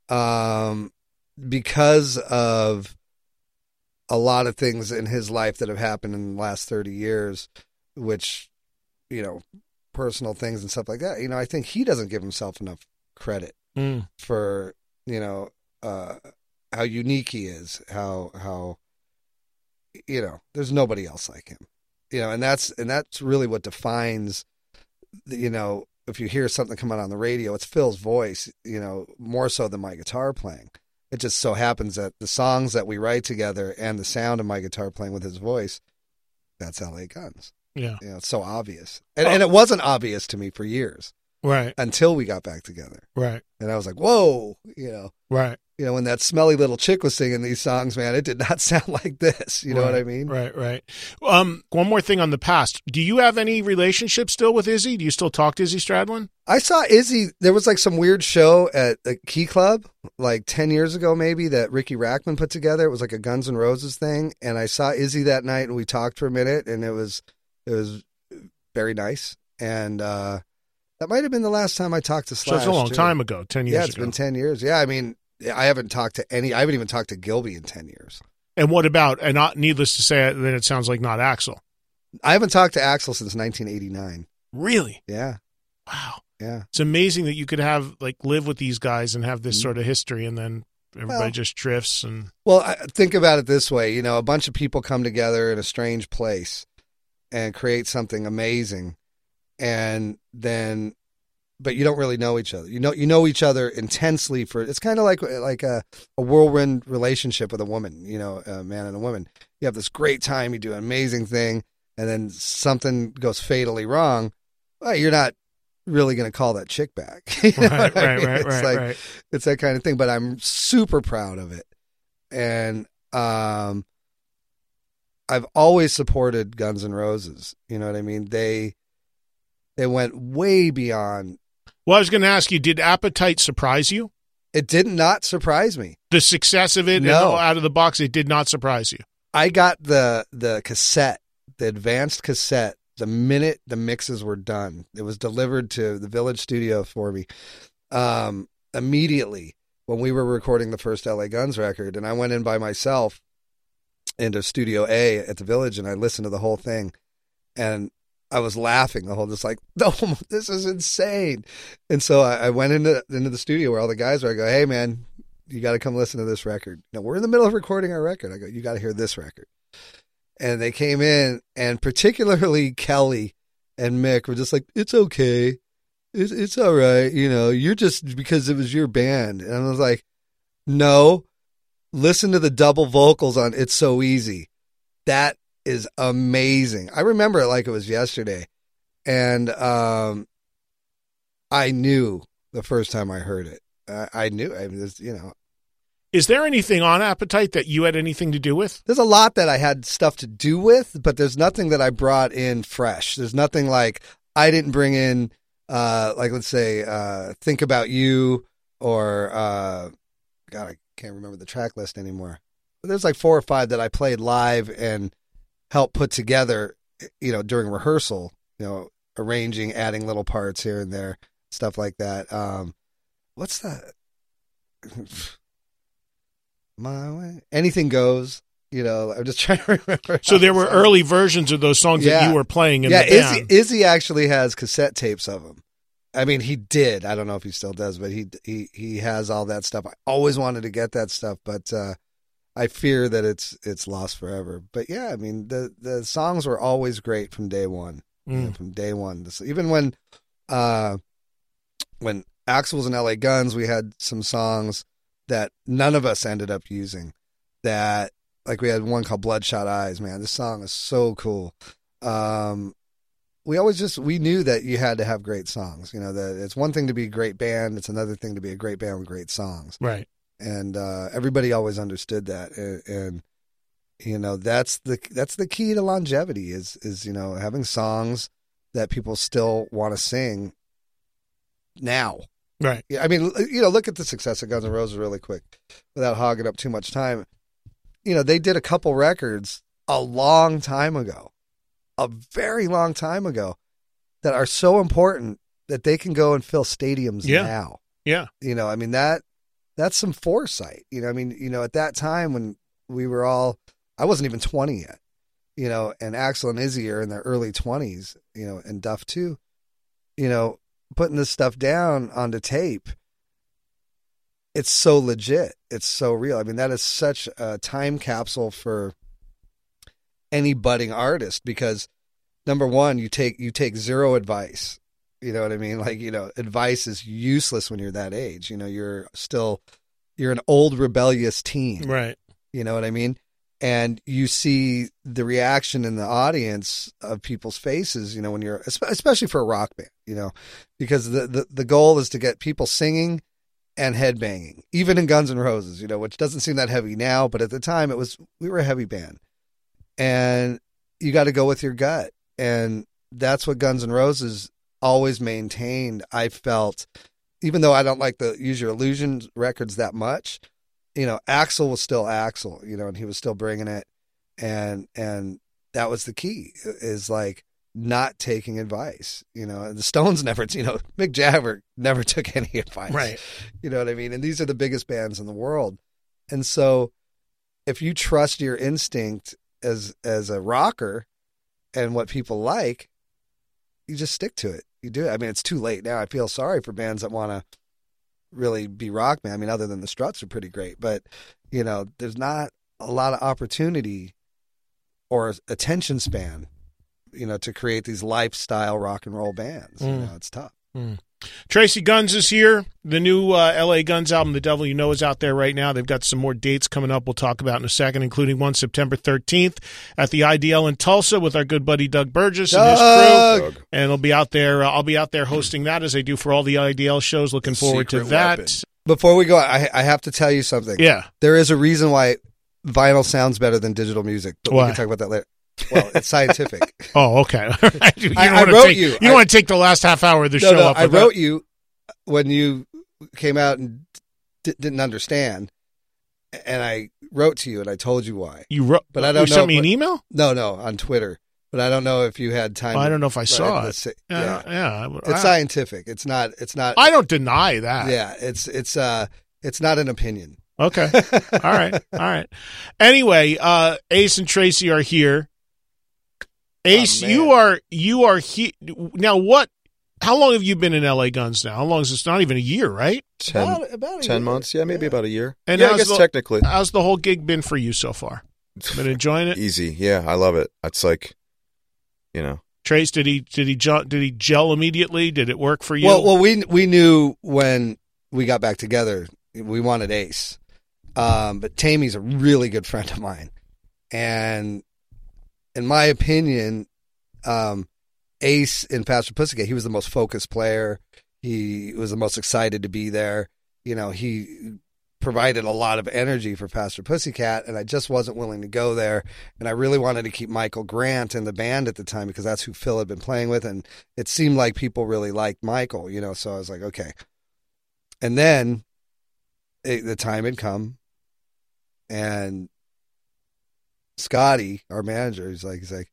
um, because of a lot of things in his life that have happened in the last thirty years, which you know, personal things and stuff like that. You know, I think he doesn't give himself enough credit Mm. for you know uh how unique he is how how you know there's nobody else like him you know and that's and that's really what defines the, you know if you hear something come out on the radio it's phil's voice you know more so than my guitar playing. It just so happens that the songs that we write together and the sound of my guitar playing with his voice that's la guns. Yeah, you know it's so obvious. And, oh. and it wasn't obvious to me for years right, until we got back together right, and i was like whoa you know right. you know, when that smelly little chick was singing these songs, man, it did not *laughs* sound like this. You know what I mean? Right, right. Um, one more thing on the past. Do you have any relationship still with Izzy? Do you still talk to Izzy Stradlin? I saw Izzy. There was like some weird show at the Key Club like 10 years ago, maybe that Riki Rachtman put together. It was like a Guns N' Roses thing. And I saw Izzy that night and we talked for a minute and it was, it was very nice. And, uh, that might have been the last time I talked to So Slash. it's a long too. time ago, ten years Yeah, it's ago. been 10 years. Yeah. I mean, I haven't talked to any, I haven't even talked to Gilby in 10 years. and what about? And not needless to say, then it sounds like not Axl. I haven't talked to Axl since 1989. Really? Yeah. Wow. Yeah. It's amazing that you could have like live with these guys and have this sort of history, and then everybody Mm-hmm. Well- just drifts. And Well, I, think about it this way: you know, a bunch of people come together in a strange place and create something amazing, and then, but you don't really know each other. You know, you know each other intensely for. It's kind of like like a, a whirlwind relationship with a woman. You know, a man and a woman. You have this great time. You do an amazing thing, and then something goes fatally wrong. Well, you're not really going to call that chick back. *laughs* You know right, I right, mean? right, It's right, like, right. it's that kind of thing but i'm super proud of it and um i've always supported guns N' roses you know what i mean they they went way beyond well, I was going to ask you, did Appetite surprise you? it did not surprise me The success of it, No. out of the box, it did not surprise you. I got the the cassette, the advanced cassette, the minute the mixes were done. It was delivered to the Village Studio for me um, immediately when we were recording the first LA Guns record, and I went in by myself into Studio A at the Village, and I listened to the whole thing, and I was laughing the whole, just like, *laughs* no, this is insane. And so I, I went into into the studio where all the guys were. I go, hey man, you got to come listen to this record. No, we're in the middle of recording our record. I go, you got to hear this record. And they came in, and particularly Kelly and Mick were just like, it's okay. It's, it's all right. You know, you're just because it was your band. And I was like, no, listen to the double vocals on It's So Easy. That is amazing. I remember it like it was yesterday. And um, I knew the first time I heard it. I, I knew, I was, you know, Is there anything on Appetite that you had anything to do with? There's a lot that I had stuff to do with, but there's nothing that I brought in fresh. There's nothing like I didn't bring in, uh, like let's say, uh, "Think About You" or uh, God, I can't remember the track list anymore. But there's like four or five that I played live and helped put together, you know, during rehearsal. You know, arranging, adding little parts here and there, stuff like that. Um, what's that? *sighs* My way, anything goes. You know, I'm just *laughs* trying to remember. So there were early versions of those songs that you were playing in yeah, the band. Izzy, Izzy actually has cassette tapes of them. I mean, he did. I don't know if he still does, but he he he has all that stuff. I always wanted to get that stuff, but uh, I fear that it's it's lost forever. But yeah, I mean, the the songs were always great from day one. You know, Mm. from day one, This- even when uh, when Axl was in L.A. Guns, we had some songs that none of us ended up using. That like we had one called Bloodshot Eyes. Man, this song is so cool. Um, we always just we knew that you had to have great songs. You know that it's one thing to be a great band; it's another thing to be a great band with great songs. Right. And uh, everybody always understood that, and, and you know that's the that's the key to longevity is is you know having songs that people still want to sing now. Right. Yeah, I mean, you know, look at the success of Guns N' Roses really quick, without hogging up too much time. You know, they did a couple records a long time ago, a very long time ago, that are so important that they can go and fill stadiums Yeah. now. Yeah. You know, I mean that that's some foresight. You know, I mean, you know, at that time when we were all, I wasn't even twenty yet. You know, and Axl and Izzy are in their early twenties. You know, and Duff too. You know, putting this stuff down onto tape. It's so legit. It's so real. I mean, that is such a time capsule for any budding artist because number one, you take you take zero advice. You know what I mean? Like, you know, advice is useless when you're that age. You know, you're still you're an old rebellious teen. Right. You know what I mean? And you see the reaction in the audience of people's faces, you know, when you're especially for a rock band, you know, because the the, the goal is to get people singing and headbanging, even in Guns N' Roses, you know, which doesn't seem that heavy now, but at the time it was we were a heavy band. And you got to go with your gut. And that's what Guns N' Roses always maintained. I felt, even though I don't like the Use Your Illusions records that much, you know, Axl was still Axl, you know, and he was still bringing it. And, and that was the key is like not taking advice, you know, and the Stones *laughs* never, you know, Mick Jagger never *laughs* took any advice. Right. You know what I mean? And these are the biggest bands in the world. And so if you trust your instinct as as a rocker and what people like, you just stick to it. You do it. I mean, it's too late now. I feel sorry for bands that want to really be rock man. I mean, other than the Struts are pretty great, but you know, there's not a lot of opportunity or attention span, you know, to create these lifestyle rock and roll bands. You Mm. know, it's tough. Mm. Tracii Guns is here. The new uh, LA Guns album, The Devil You Know, is out there right now. They've got some more dates coming up we'll talk about in a second, including one September 13th at the IDL in Tulsa with our good buddy Doug Burgess and his Doug! crew. And it'll be out there. Uh, I'll be out there hosting that as I do for all the IDL shows. Looking forward to that. weapon. Before we go, I, I have to tell you something. Yeah. There is a reason why vinyl sounds better than digital music, but we can talk about that later. Well, it's *laughs* scientific. Oh, okay. *laughs* You I- I wrote take, you. You I- want to take the last half hour of the no, show no, up. I with that. wrote you when you came out and d- didn't understand, and I wrote to you, and I told you why. You wrote, but I don't you know. sent me if- an email. No, no, on Twitter. But I don't know if you had time. Well, I don't know if I saw it. say- Yeah, yeah. It's scientific. It's not. It's not. I don't deny that. Yeah, it's it's uh it's not an opinion. Okay. *laughs* all right. All right. Anyway, uh, Ace and Tracii are here. Ace, Oh, you are you are here now. What? How long have you been in LA Guns now? How long is this? Not even a year, right? 10, About- about a 10 year. months. Yeah, maybe about a year. And yeah, I how's guess the- technically. How's the whole gig been for you so far? *sighs* Been enjoying it. Easy. Yeah, I love it. It's like, you know, Trace, did he did he did he gel immediately? Did it work for you? Well, well, we we knew when we got back together, we wanted Ace, um, but Taime's a really good friend of mine, and in my opinion, um, Ace in Faster Pussycat, he was the most focused player. He was the most excited to be there. You know, he provided a lot of energy for Faster Pussycat, and I just wasn't willing to go there. And I really wanted to keep Michael Grant in the band at the time because that's who Phil had been playing with, and it seemed like people really liked Michael, you know. So I was like, okay. And then it, the time had come, and Scotty, our manager, he's like, he's like,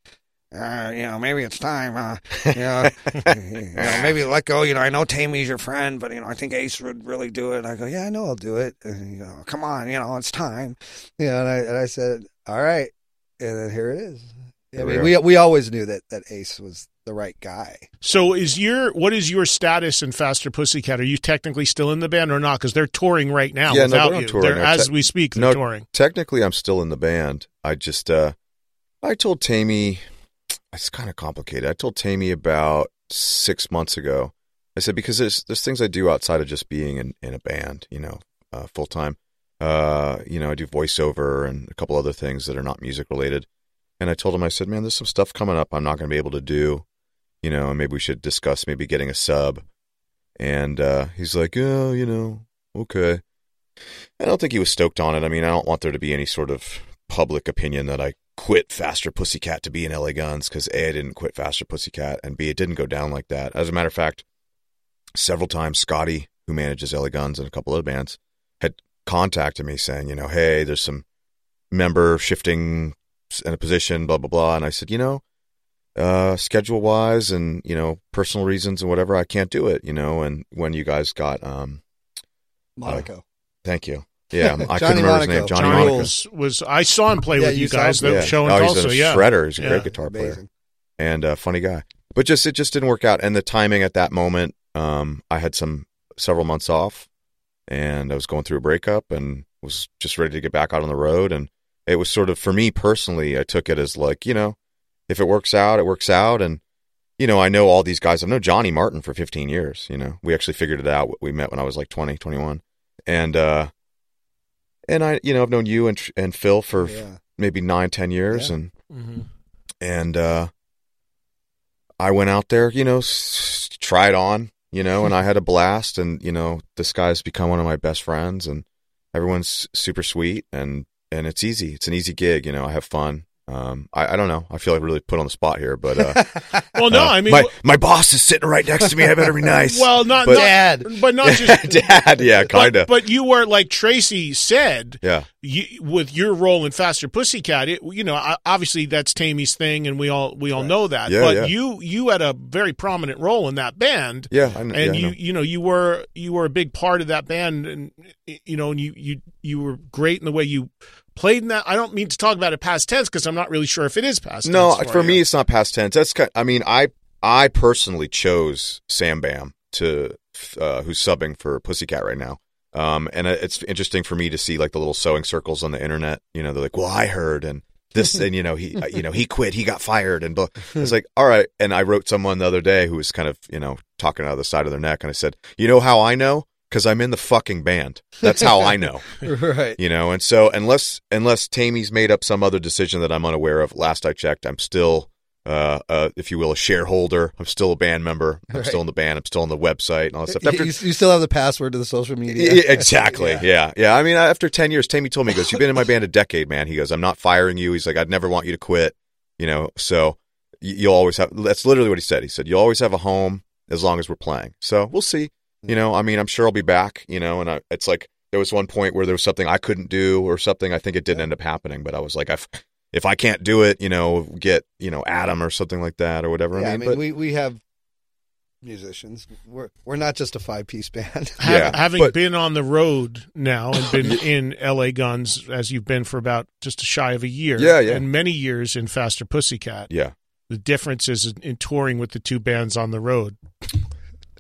uh, you know, maybe it's time, uh, you know, *laughs* you know, maybe let go. You know, I know Taime's your friend, but you know, I think Ace would really do it. I go, yeah, I know I'll do it. And, you know, come on, you know, it's time. You know, and I and I said, all right, and then here it is. I we mean, we we always knew that that Ace was the right guy. So is your what is your status in Faster Pussycat? Are you technically still in the band or not? Because they're touring right now yeah, no, they're you. tour They're- as Te- we speak, they're no, touring. Technically, I'm still in the band. I just, uh, I told Taime, it's kind of complicated. I told Taime about six months ago. I said because there's there's things I do outside of just being in, in a band, you know, uh, full time. Uh, you know, I do voiceover and a couple other things that are not music related. And I told him, I said, man, there's some stuff coming up I'm not going to be able to do, you know, and maybe we should discuss maybe getting a sub. And uh, he's like, oh, you know, okay. I don't think he was stoked on it. I mean, I don't want there to be any sort of public opinion that I quit Faster Pussycat to be in LA Guns because A, I didn't quit Faster Pussycat, and B, it didn't go down like that. As a matter of fact, several times Scotty, who manages LA Guns and a couple other bands, had contacted me saying, you know, hey, there's some member shifting in a position, blah, blah, blah. And I said, you know, uh, schedule wise and, you know, personal reasons and whatever, I can't do it, you know. And when you guys got, um, Monaco. Thank you. Yeah, I *laughs* couldn't remember his name. Johnny, Johnny Monaco. was, was I saw him play Yeah, with you you guys. him. The Yeah. show in oh, Tulsa. he's a yeah, shredder. He's a Yeah. great guitar player and a funny guy. But just it just didn't work out. And the timing at that moment, um, I had some several months off, and I was going through a breakup, and was just ready to get back out on the road. And it was sort of for me personally, I took it as like you know, if it works out, it works out, and you know, I know all these guys. I've known Johnny Martin for 15 years. You know, we actually figured it out. We met when I was like 20, 21. and uh, and I, you know, I've known you and and Phil for Yeah. maybe nine, ten years, Yeah. and Mhm. and uh, I went out there, you know, s- tried on, you know, and I had a blast. And you know, this guy's become one of my best friends, and everyone's super sweet, and and it's easy. It's an easy gig, you know. I have fun. Um, I, I don't know. I feel like really put on the spot here, but uh, *laughs* Well, no, uh, I mean, my my boss is sitting right next to me. I better be nice. well, not, But- not Dad. but not just *laughs* Dad, yeah, kind of. But, but you were like Tracii said, Yeah, you, with your role in Faster Pussycat, it, you know, obviously that's Taime's thing, and we all we all know that. Yeah, but yeah. you you had a very prominent role in that band. yeah, I, kn- and yeah, I you know. you know you were you were a big part of that band, and you know, and you you you were great in the way you played in that. I don't mean to talk about it past tense because I'm not really sure if it is past tense. No, for you. me, it's not past tense. That's kind. I mean, I I personally chose Sam Bam to uh, who's subbing for Pussycat right now. Um, and it's interesting for me to see like the little sewing circles on the internet. You know, they're like, "Well, I heard," and this, *laughs* and you know, he, uh, you know, he quit, he got fired, and blah. it's like, all right. And I wrote someone the other day who was kind of, you know, talking out of the side of their neck, and I said, you know how I know? Because I'm in the fucking band. That's how I know *laughs* right. you know and so unless unless Taime's made up some other decision that I'm unaware of last I checked I'm still uh, uh if you will a shareholder I'm still a band member I'm Right. still in the band I'm still on the website and all that stuff You, After- you- you still have the password to the social media. Exactly *laughs* Yeah. yeah. yeah I mean after 10 years Taime told me he goes you've been in my band a decade man he goes I'm not firing you he's like I'd never want you to quit you know so you'll always have that's literally what he said he said you'll always have a home as long as we're playing so we'll see you know I mean I'm sure I'll be back you know and I, it's like there was one point where there was something I couldn't do or something. I think it didn't end up happening, but I was like, if if I can't do it, you know, get you know Adam or something like that or whatever. Yeah, I mean, but we we have musicians. We're we're not just a five piece *laughs* band. Yeah, having but- been on the road now and been *laughs* in LA Guns as you've been for about just a shy of a year, Yeah, yeah. and many years in Faster Pussycat. yeah. The difference is in, in touring with the two bands on the road.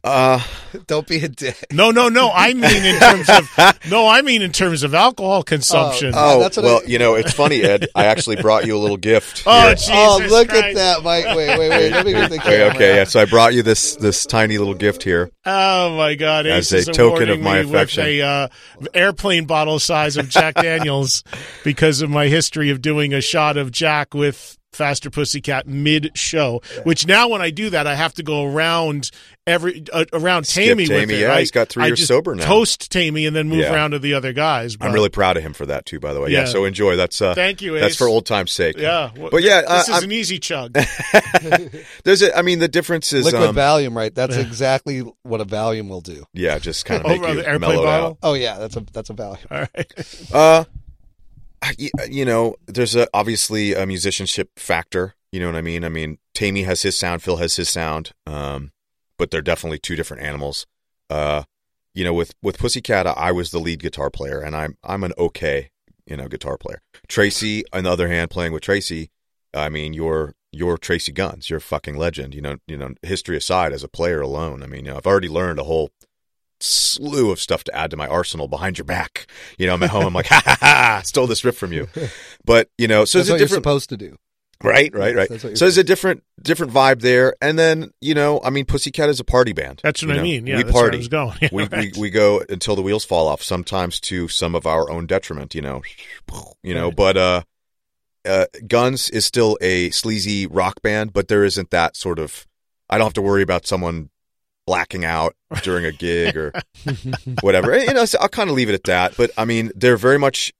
Uh, *laughs* Don't be a dick. No, no, no. I mean in terms of *laughs* no, I mean in terms of alcohol consumption. oh, that's what well, I- you know, it's funny, Ed. I actually brought you a little gift. Oh. Jesus oh, look Christ. at that, Mike. Wait, wait, wait. Let me get the Okay, camera. okay, yeah. So I brought you this this tiny little gift here. Oh my God! As Ace a is token of my affection. a uh, airplane bottle size of Jack *laughs* Daniels because of my history of doing a shot of Jack with Faster Pussycat mid show. Which now, when I do that, I have to go around every uh, around Skip Taime with it. yeah, right? he's got three I years just sober now. Toast Taime and then move Yeah. around to the other guys. I'm really proud of him for that too. By the way, yeah. Yeah. so enjoy. That's uh, Thank you, That's for old time's sake. yeah. Well, but yeah, this uh, is I'm- an easy chug. *laughs* There's a. I mean, the difference is. Liquid um, Valium, right? That's exactly what a Valium will do. yeah, just kind of *laughs* Over make on you the airplane mellow bottle? out. Oh yeah, that's a that's a Valium. All right. Uh, y- you know, there's a obviously a musicianship factor. You know what I mean? I mean, Taime has his sound, Phil has his sound, um, but they're definitely two different animals. Uh, you know, with with Pussycat, I was the lead guitar player, and I'm I'm an okay, you know, guitar player. Tracii, on the other hand, playing with Tracii, I mean, you're you're Tracii Guns, you're a fucking legend. You know, you know, history aside, as a player alone, I mean, you know, I've already learned a whole slew of stuff to add to my arsenal behind your back. You know, I'm at home, I'm like, *laughs* ha ha ha, stole this riff from you. But you know, so That's it's a what you're different supposed to do. Right, right, right. That's So there's a different different vibe there, and then you know, I mean, Pussycat is a party band. That's what you I mean. Yeah, we that's where I party. was going. *laughs* Yeah, we, right. we we go until the wheels fall off. Sometimes to some of our own detriment. You know, you know. Right. But uh, uh, Guns is still a sleazy rock band, but there isn't that sort of. I don't have to worry about someone blacking out during a gig or *laughs* whatever. And, you know, so I'll kind of leave it at that. But I mean, they're very much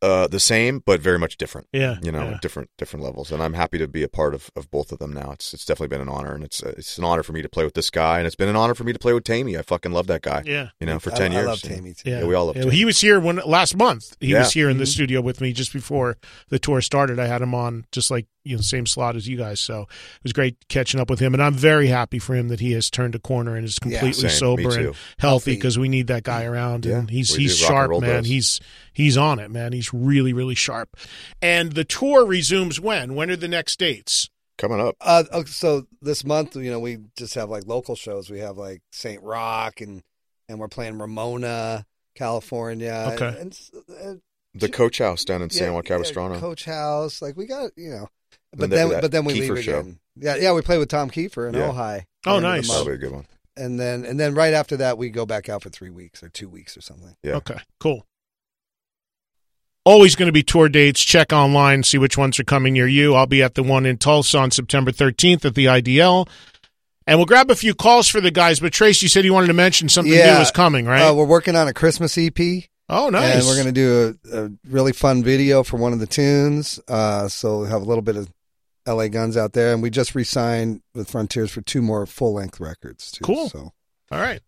uh, the same, but very much different. Yeah, you know, yeah. different different levels. And I'm happy to be a part of, of both of them now. It's it's definitely been an honor, and it's uh, it's an honor for me to play with this guy, and it's been an honor for me to play with Taime. I fucking love that guy. Yeah. you know, for I- ten I years. love. Taime, too. Yeah, we all love. Yeah, Taime. he was here when last month. He Yeah. was here in the Mm-hmm. studio with me just before the tour started. I had him on just like you know same slot as you guys. So it was great catching up with him, and I'm very happy for him that he has turned a corner and is completely same. Me sober and healthy because we need that guy around. And he's we he's do. Rock and sharp, man. does. He's he's on it, man. He's really really sharp. And the tour resumes when? When are the next dates? Coming up. Uh, oh, so this month, you know, we just have like local shows. We have like Saint Rocke, and and we're playing Ramona, California. Okay. and, and, and The Coach House down in San Juan Capistrano. yeah, Coach House. Like we got, you know, And but then then but then we Kiefer leave show. again. Yeah, yeah, we play with Tom Kiefer in Yeah. Ojai. Oh, at the end of the nice. month. That'll be a good one. And then and then right after that, we go back out for three weeks or two weeks or something. Yeah. Okay, cool. Always going to be tour dates. Check online, see which ones are coming near you. I'll be at the one in Tulsa on September 13th at the IDL. And we'll grab a few calls for the guys. But Trace, you said you wanted to mention something Yeah. new is coming, right? Uh, we're working on a Christmas EP. Oh, nice. And we're going to do a, a really fun video for one of the tunes. Uh, so we'll have a little bit of LA Guns out there. And we just re signed with Frontiers for two more full length records, too. Cool. So All right.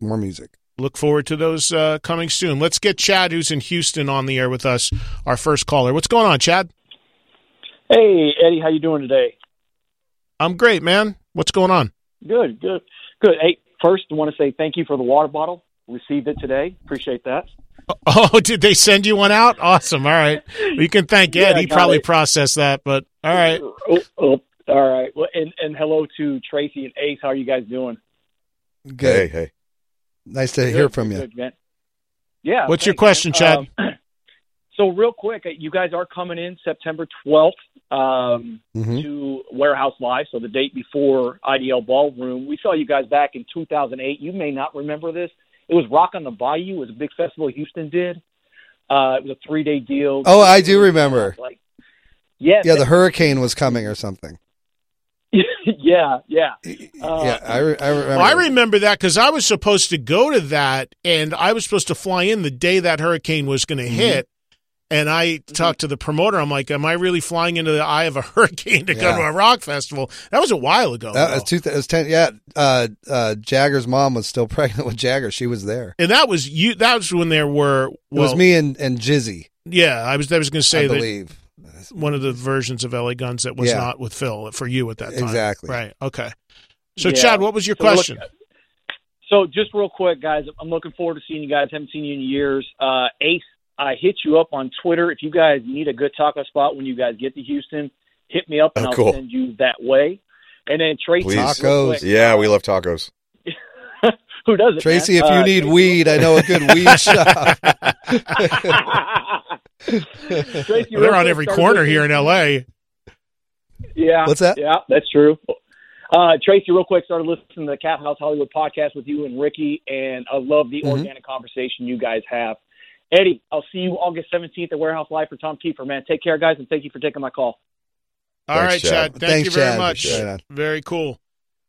more music. Look forward to those uh, coming soon. Let's get Chad, who's in Houston, on the air with us, our first caller. What's going on, Chad? Hey, Eddie, how you doing today? I'm great, man. What's going on? Good, good, good. Hey, first, I want to say thank you for the water bottle. Received it today. Appreciate that. *laughs* Oh, did they send you one out? Awesome. All right. You can thank Ed. Yeah, he probably it. processed that, but all right. Oh, oh, all right. Well, and and hello to Tracii and Ace. How are you guys doing? Good. Hey, hey. Nice to Good, hear from you. good, man. Yeah. What's your question, man. Chad? Um, *clears throat* so, real quick, uh, you guys are coming in September twelfth um, Mhm. to Warehouse Live, so the date before IDL Ballroom. We saw you guys back in 2008. You may not remember this. It was Rock on the Bayou. It was a big festival Houston did. Uh, it was a three day deal. Oh, I do remember. Like, yeah, Yeah, the hurricane was coming or something. *laughs* yeah, yeah. Uh, yeah, I, re- I remember. Well, I remember that because I was supposed to go to that, and I was supposed to fly in the day that hurricane was going to Mm-hmm. hit. And I talked to the promoter. I'm like, "Am I really flying into the eye of a *laughs* hurricane to go Yeah. to a rock festival?" That was a while ago. That though. was two. It was ten. Yeah, uh, uh, Jagger's mom was still *laughs* pregnant with Jagger. She was there. and that was you. That was when there were. it Well, was me and, and Jizzy. Yeah, I was. I was going to say I that believe. one of the versions of LA Guns that was Yeah. not with Phil for you at that time. Exactly. Right. Okay. So, Yeah. Chad, what was your So look- question? So just real quick, guys, I'm looking forward to seeing you guys. Haven't seen you in years. Uh, Ace, I hit you up on Twitter. If you guys need a good taco spot when you guys get to Houston, hit me up and Oh, I'll cool. send you that way. And then Tracii, Please. real quick, Yeah, we love tacos. *laughs* who does it? Tracii, man? if you Uh, need weed, I know a good weed *laughs* shop. *laughs* Tracii, Well, they're on every corner here in LA. Yeah. What's that? Yeah, that's true. Uh, Tracii, real quick, started listening to the Cat House Hollywood podcast with you and Riki, and I love the Mhm. organic conversation you guys have. Eddie, I'll see you August 17th at Warehouse Live for Tom Kiefer, man. Take care, guys, and thank you for taking my call. All right, Thanks, Chad. Chad. Thank Thanks, you very Chad. much. Appreciate. Very cool.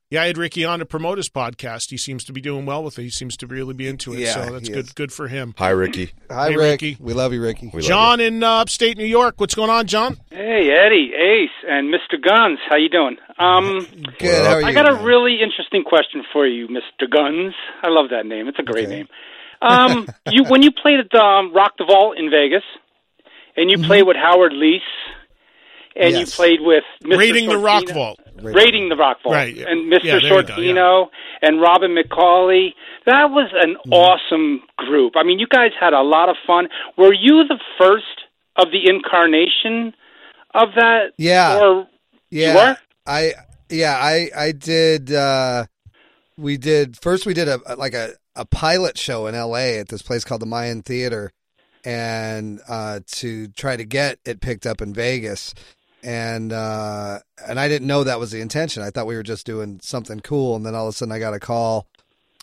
Yeah, I had Riki on to promote his podcast. He seems to be doing well with it. He seems to really be into it. Yeah, so that's good. is. Good for him. Hi, Riki. Hi, Hey, Rick. Riki. We love you, Riki. We love John in uh, upstate New York. What's going on, John? Hey, Eddie, Ace, and Mr. Guns. How you doing? Um, Good. How are you? I got a really interesting question for you, Mr. Guns. I love that name. It's a great Okay. name. Um, you when you played at um, Rock the Vault in Vegas, and you played with Howard Leese, and you Mm-hmm. Played with Mr. Raiding the Rock Vault. Raiding the Rock Vault, Right. and Mr. there you go, Shortino and Robin McAuley. That was an Mm-hmm. awesome group. I mean, you guys had a lot of fun. Were you the first of the incarnation of that? Yeah. Or Yeah, You were? I yeah I I did. uh We did first. We did a like a a pilot show in L.A. at this place called the Mayan Theater, and uh to try to get it picked up in Vegas. And uh and I didn't know that was the intention. I thought we were just doing something cool, and then all of a sudden I got a call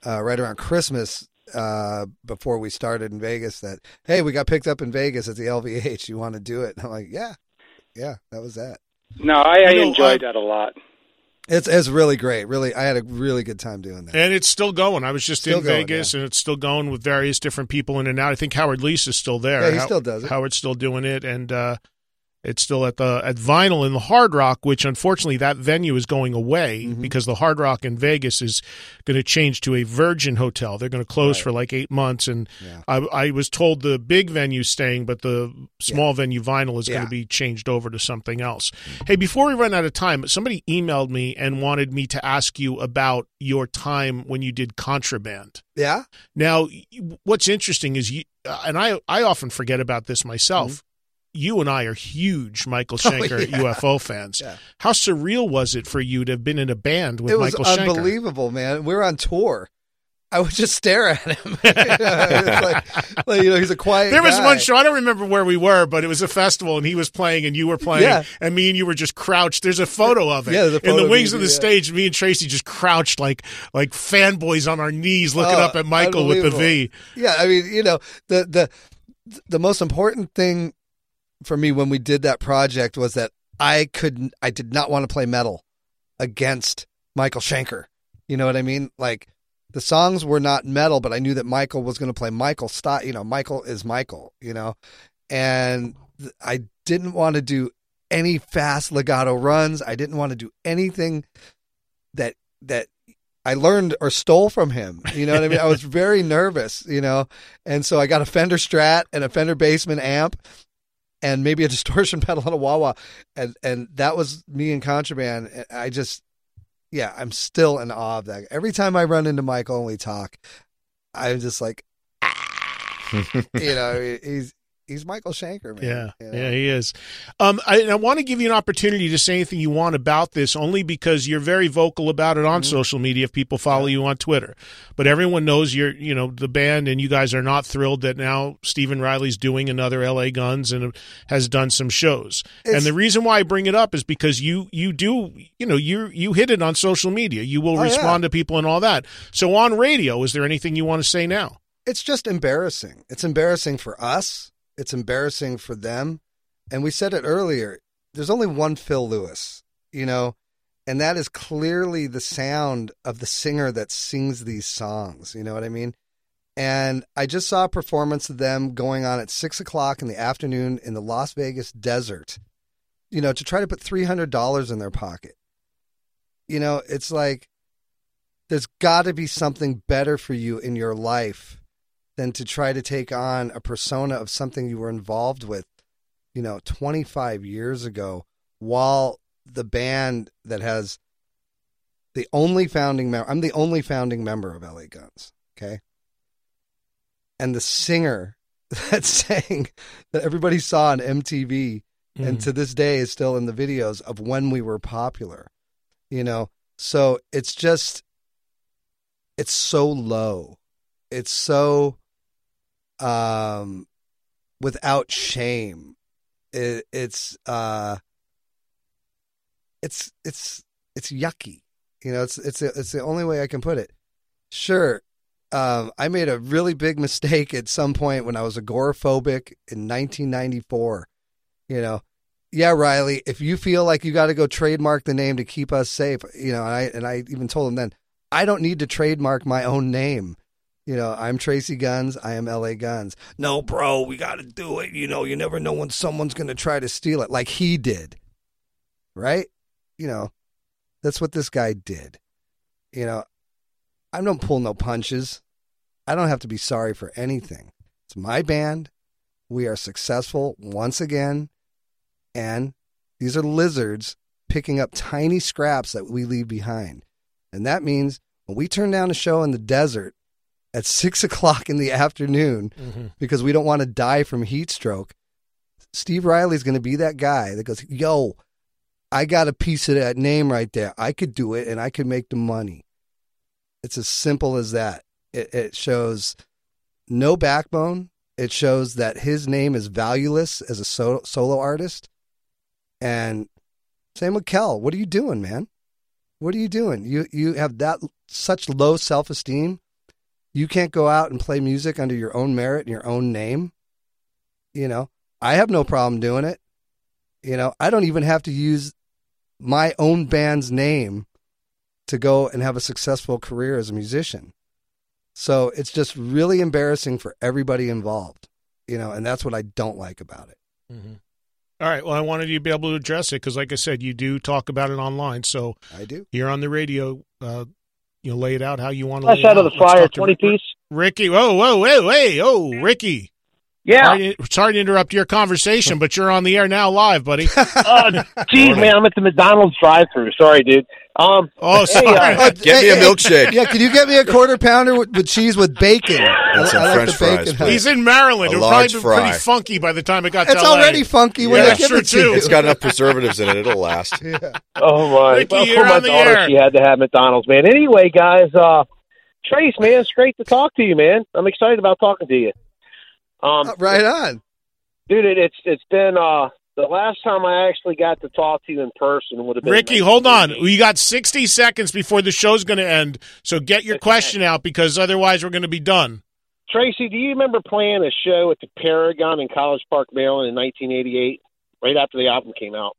uh, right around Christmas uh, before we started in Vegas that hey, we got picked up in Vegas at the LVH. You want to do it? And I'm like, yeah, yeah, that was that. No, I, I You know, enjoyed I- that a lot. It's it's really great. Really, I had a really good time doing that. And it's still going. I was just Still in going, Vegas, and it's still going with various different people in and out. I think Howard Leese is still there. Yeah, he How- still does it. Howard's still doing it, and uh, it's still at the at Vinyl in the Hard Rock, which unfortunately that venue is going away Mm-hmm. because the Hard Rock in Vegas is going to change to a Virgin Hotel. They're going to close for like eight months, and Yeah. I, I was told the big venue staying, but the small venue Vinyl is going to be changed over to something else. Hey, before we run out of time, somebody emailed me and wanted me to ask you about your time when you did Contraband. Yeah, Now, what's interesting is you, uh, and I, I often forget about this myself. You and I are huge Michael. *laughs* Oh, Schenker yeah. UFO fans. Yeah. How surreal was it for you to have been in a band with it was Michael Schenker? unbelievable, man. We were on tour. I would just stare at him. *laughs* it's like, *laughs* like, you know, he's a quiet. There was guy. one show I don't remember where we were, but it was a festival, and he was playing, and you were playing, Yeah. and me and you were just crouched. There's a photo of it. Yeah, in the of wings you, of the yeah. stage. Me and Tracii just crouched like like fanboys on our knees, looking Oh, up at Michael with the. V. Yeah, I mean, you know, the the the most important thing for me when we did that project was that I couldn't, I did not want to play metal against Michael Schenker. You know what I mean? Like the songs were not metal, but I knew that Michael was going to play Michael style. You know, Michael is Michael. You know, and th- I didn't want to do any fast legato runs. I didn't want to do anything that that I learned or stole from him. You know what I mean? I was *laughs* very nervous, you know, and so I got a Fender Strat and a Fender Bassman amp, and maybe a *laughs* distortion pedal on a wah wah, and and that was me and contraband. I just, yeah, I'm still in awe of that. Every time I run into Mike Only talk, I'm just like, ah. *laughs* you know, he's he's Michael Schenker, man. Yeah, you know? yeah, he is. Um, I, I want to give you an opportunity to say anything you want about this, only because you're very vocal about it Mm-hmm. on social media. If people follow you on Twitter, but everyone knows you're, you know, the band, and you guys are not thrilled that now Stephen Riley's doing another L.A. Guns and has done some shows. It's- and the reason why I bring it up is because you, you do, you know, you you hit it on social media. You will Oh, yeah. respond to people and all that. So on radio, is there anything you want to say now? it's just embarrassing. It's embarrassing for us. It's embarrassing for them. And we said it earlier. There's only one Phil Lewis, you know, and that is clearly the sound of the singer that sings these songs. You know what I mean? And I just saw a performance of them going on at six o'clock in the afternoon in the Las Vegas desert, you know, to try to put $300 in their pocket. You know, it's like there's got to be something better for you in your life than to try to take on a persona of something you were involved with, you know, 25 years ago while the band that has the only founding member, I'm the only founding member of LA Guns, okay? And the singer *laughs* that sang that everybody saw on MTV and Mhm. to this day is still in the videos of when we were popular, you know? So it's just, it's so low. It's so, um, without shame. It, it's, uh, it's, it's, it's yucky. You know, it's, it's, it's the only way I can put it. Sure. Um, I made a really big mistake at some point when I was agoraphobic in 1994. You know, yeah, Riley, if you feel like you got to go trademark the name to keep us safe, you know, and I and I even told him then, I don't need to trademark my own name. You know, I'm Tracii Guns. I am LA Guns. No, bro, we got to do it. You know, you never know when someone's going to try to steal it, like he did. Right? You know, that's what this guy did. You know, I don't pull no punches. I don't have to be sorry for anything. It's my band. We are successful once again. And these are lizards picking up tiny scraps that we leave behind. And that means when we turn down a show in the desert at six *laughs* o'clock in the afternoon Mhm. because we don't want to die from heat stroke, Steve Riley's going to be that guy that goes, Yo, I got a piece of that name right there. I could do it and I could make the money. It's as simple as that. It, it shows no backbone. It shows that his name is valueless as a so- solo artist. And same with Kel. What are you doing, man? What are you doing? You you have that such low self esteem. You can't go out and play music under your own merit and your own name. You know, I have no problem doing it. You know, I don't even have to use my own band's name to go and have a successful career as a musician. So it's just really embarrassing for everybody involved, you know, and that's what I don't like about it. All right. Well, I wanted you to be able to address it because, like I said, you do talk about it online. So I do. Here on the radio, uh, you know, lay it out how you want to. It out of the Let's fryer, talk to 20 piece. Ricky. Whoa, whoa, whoa, hey, oh, Ricky. Yeah. Sorry to, sorry to interrupt your conversation, but you're on the air now, live, buddy. *laughs* Uh, geez, man, I'm at the McDonald's drive-through. Sorry, dude. Um, Oh, hey, sorry. uh, Get me a milkshake. Yeah, can you get me a quarter pounder with, with cheese with bacon? And some I like French the fries, bacon. please. He's in Maryland. A It'll probably large be fry. pretty funky by the time it got It's LA. already funky when yeah, they that's give true it to you. It's got enough preservatives in it. It'll last. *laughs* Oh my! Ricky, well, you're for my the daughter, air. she had to have McDonald's, man. Anyway, guys, uh, Trace, man, it's great to talk to you, man. I'm excited about talking to you. Um, Uh, right on. dude, it, it's it's been uh the last time I actually got to talk to you in person would have been Ricky, hold on. We got 60 seconds before the show's going to end, so get your question out because otherwise we're going to be done. Tracii, do you remember playing a show at the Paragon in College Park, Maryland, in 1988, right after the album came out?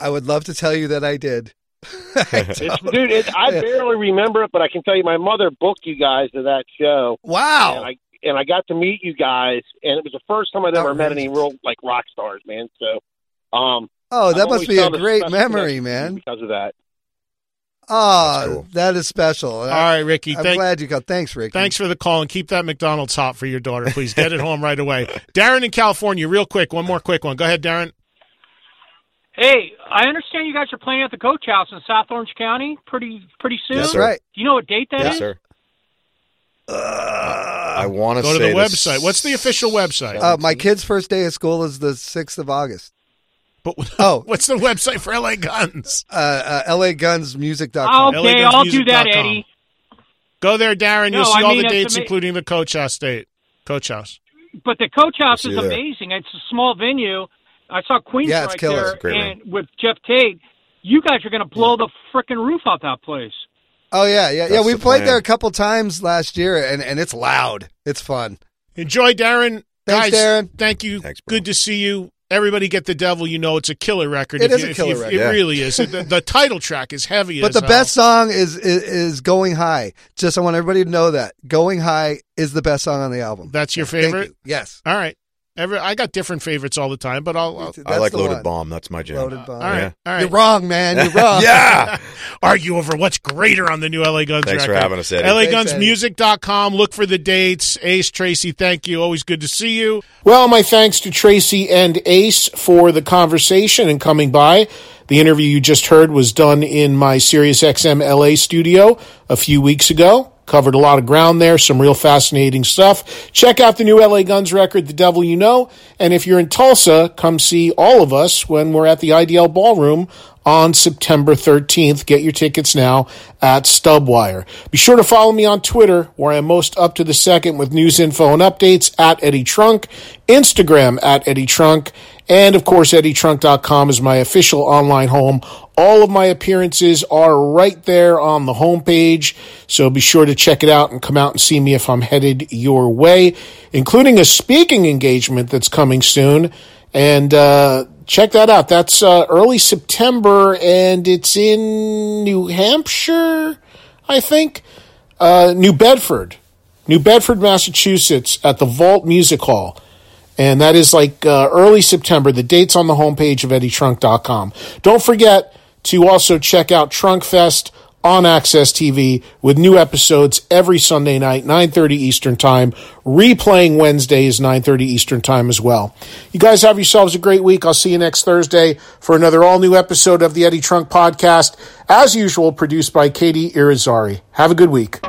I would love to tell you that I did. *laughs* It's, dude, it, I barely remember it, but I can tell you, my mother booked you guys to that show. Wow. And I and I got to meet you guys, and it was the first time I'd ever met any real like rock stars, man. So, um, Oh, that I've must be a great special memory, connection to you man. because of that. Oh, that is special. All right, Ricky. I'm thank- glad you got. Thanks, Ricky. Thanks for the call and keep that McDonald's hot for your daughter, please. Get it home right away. *laughs* Darren in California, real quick. One more quick one. Go ahead, Darren. Hey, I understand you guys are playing at the Coach House in South Orange County pretty pretty soon. That's. Right. Do you know what date that is? Yes, sir. I want to Go to say the this- website. What's the official website? Uh, my kid's first day of school is the sixth of August. But *laughs* oh, what's the website for LA Guns? Uh, uh, LAGunsmusic.com. Okay, I'll do that, Eddie. Go there, Darren. You'll No, see I all mean, the dates, ama- including the Coach House date. Coach House. But the Coach House is see you there. amazing. It's a small venue. I saw Queens Yeah, it's right killer. there, It's a and with Geoff Tate, you guys are going to blow the freaking roof off that place. Oh yeah, yeah, yeah. We the played plan. there a couple times last year, and and it's loud. It's fun. Enjoy, Darren. Thanks, Guys, Darren. Thank you. Thanks, Good to see you. Everybody get the devil. You know it's a killer record. It If is you- a killer you- record. It Yeah. really is. The, the title track is heavy. But as the hell. best song is, is is "Going High." Just I want everybody to know that "Going High" is the best song on the album. That's your Thank favorite. you. Yes. All right. Every, I got different favorites all the time, but I'll. I'll I like the Loaded one. Bomb. That's my jam. Loaded Bomb. all right. Yeah. All right. You're wrong, man. You're *laughs* wrong. yeah. *laughs* Argue over what's greater on the new LA Guns Thanks for having us, Eddie. LAGunsmusic.com. Look for the dates. Ace, Tracii, thank you. Always good to see you. Well, my thanks to Tracii and Ace for the conversation and coming by. The interview you just heard was done in my SiriusXM LA studio a few weeks ago. Covered a lot of ground there, some real fascinating stuff. Check out the new LA Guns record, The Devil You Know. And if you're in Tulsa, come see all of us when we're at the IDL Ballroom on September 13th. Get your tickets now at Stubwire. Be sure to follow me on Twitter, where I'm most up to the second with news, info, and updates at Eddie Trunk, Instagram at Eddie Trunk, and of course, EddieTrunk.com is my official online home. All of my appearances are right there on the homepage, so be sure to check it out and come out and see me if I'm headed your way, including a speaking engagement that's coming soon. And uh, check that out. That's uh, early September, and it's in New Hampshire, I think. Uh, New Bedford, New Bedford, Massachusetts, at the Vault Music Hall. And that is like uh, early September. The date's on the homepage of EddieTrunk.com. Don't forget to also check out Trunk Fest on AXS TV with new episodes every Sunday night, 9.30 Eastern Time, replaying Wednesday Wednesdays, 9.30 Eastern Time as well. You guys have yourselves a great week. I'll see you next Thursday for another all-new episode of the Eddie Trunk Podcast, as usual, produced by Katie Irizarry. Have a good week.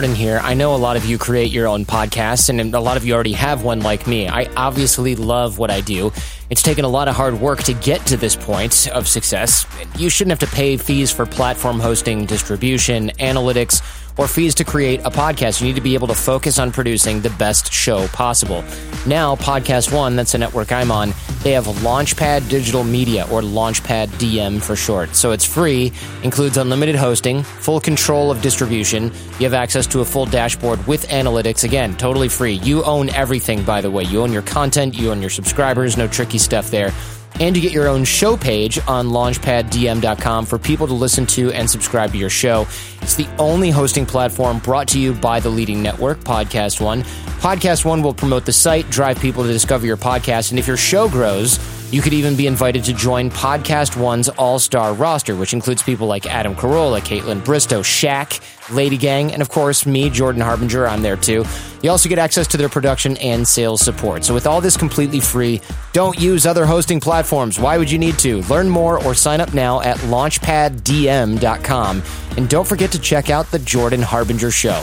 Jordan here. I know a lot of you create your own podcasts, and a lot of you already have one like me. I obviously love what I do. It's taken a lot of hard work to get to this point of success. You shouldn't have to pay fees for platform hosting, distribution, analytics, or fees to create a podcast. You need to be able to focus on producing the best show possible. Now, Podcast One, that's a network I'm on, they have Launchpad Digital Media, or Launchpad DM for short. So it's free, includes unlimited hosting, full control of distribution. You have access to a full dashboard with analytics. Again, totally free. You own everything, by the way. You own your content, you own your subscribers, no tricky stuff there. And you get your own show page on launchpaddm.com for people to listen to and subscribe to your show. It's the only hosting platform brought to you by the leading network, Podcast One. Podcast One will promote the site, drive people to discover your podcast, and if your show grows, you could even be invited to join Podcast One's all star roster, which includes people like Adam Carolla, Kaitlyn Bristowe, Shaq, Lady Gang, and of course, me, Jordan Harbinger. I'm there too. You also get access to their production and sales support. So, with all this completely free, don't use other hosting platforms. Why would you need to? Learn more or sign up now at launchpaddm.com. And don't forget to check out The Jordan Harbinger Show.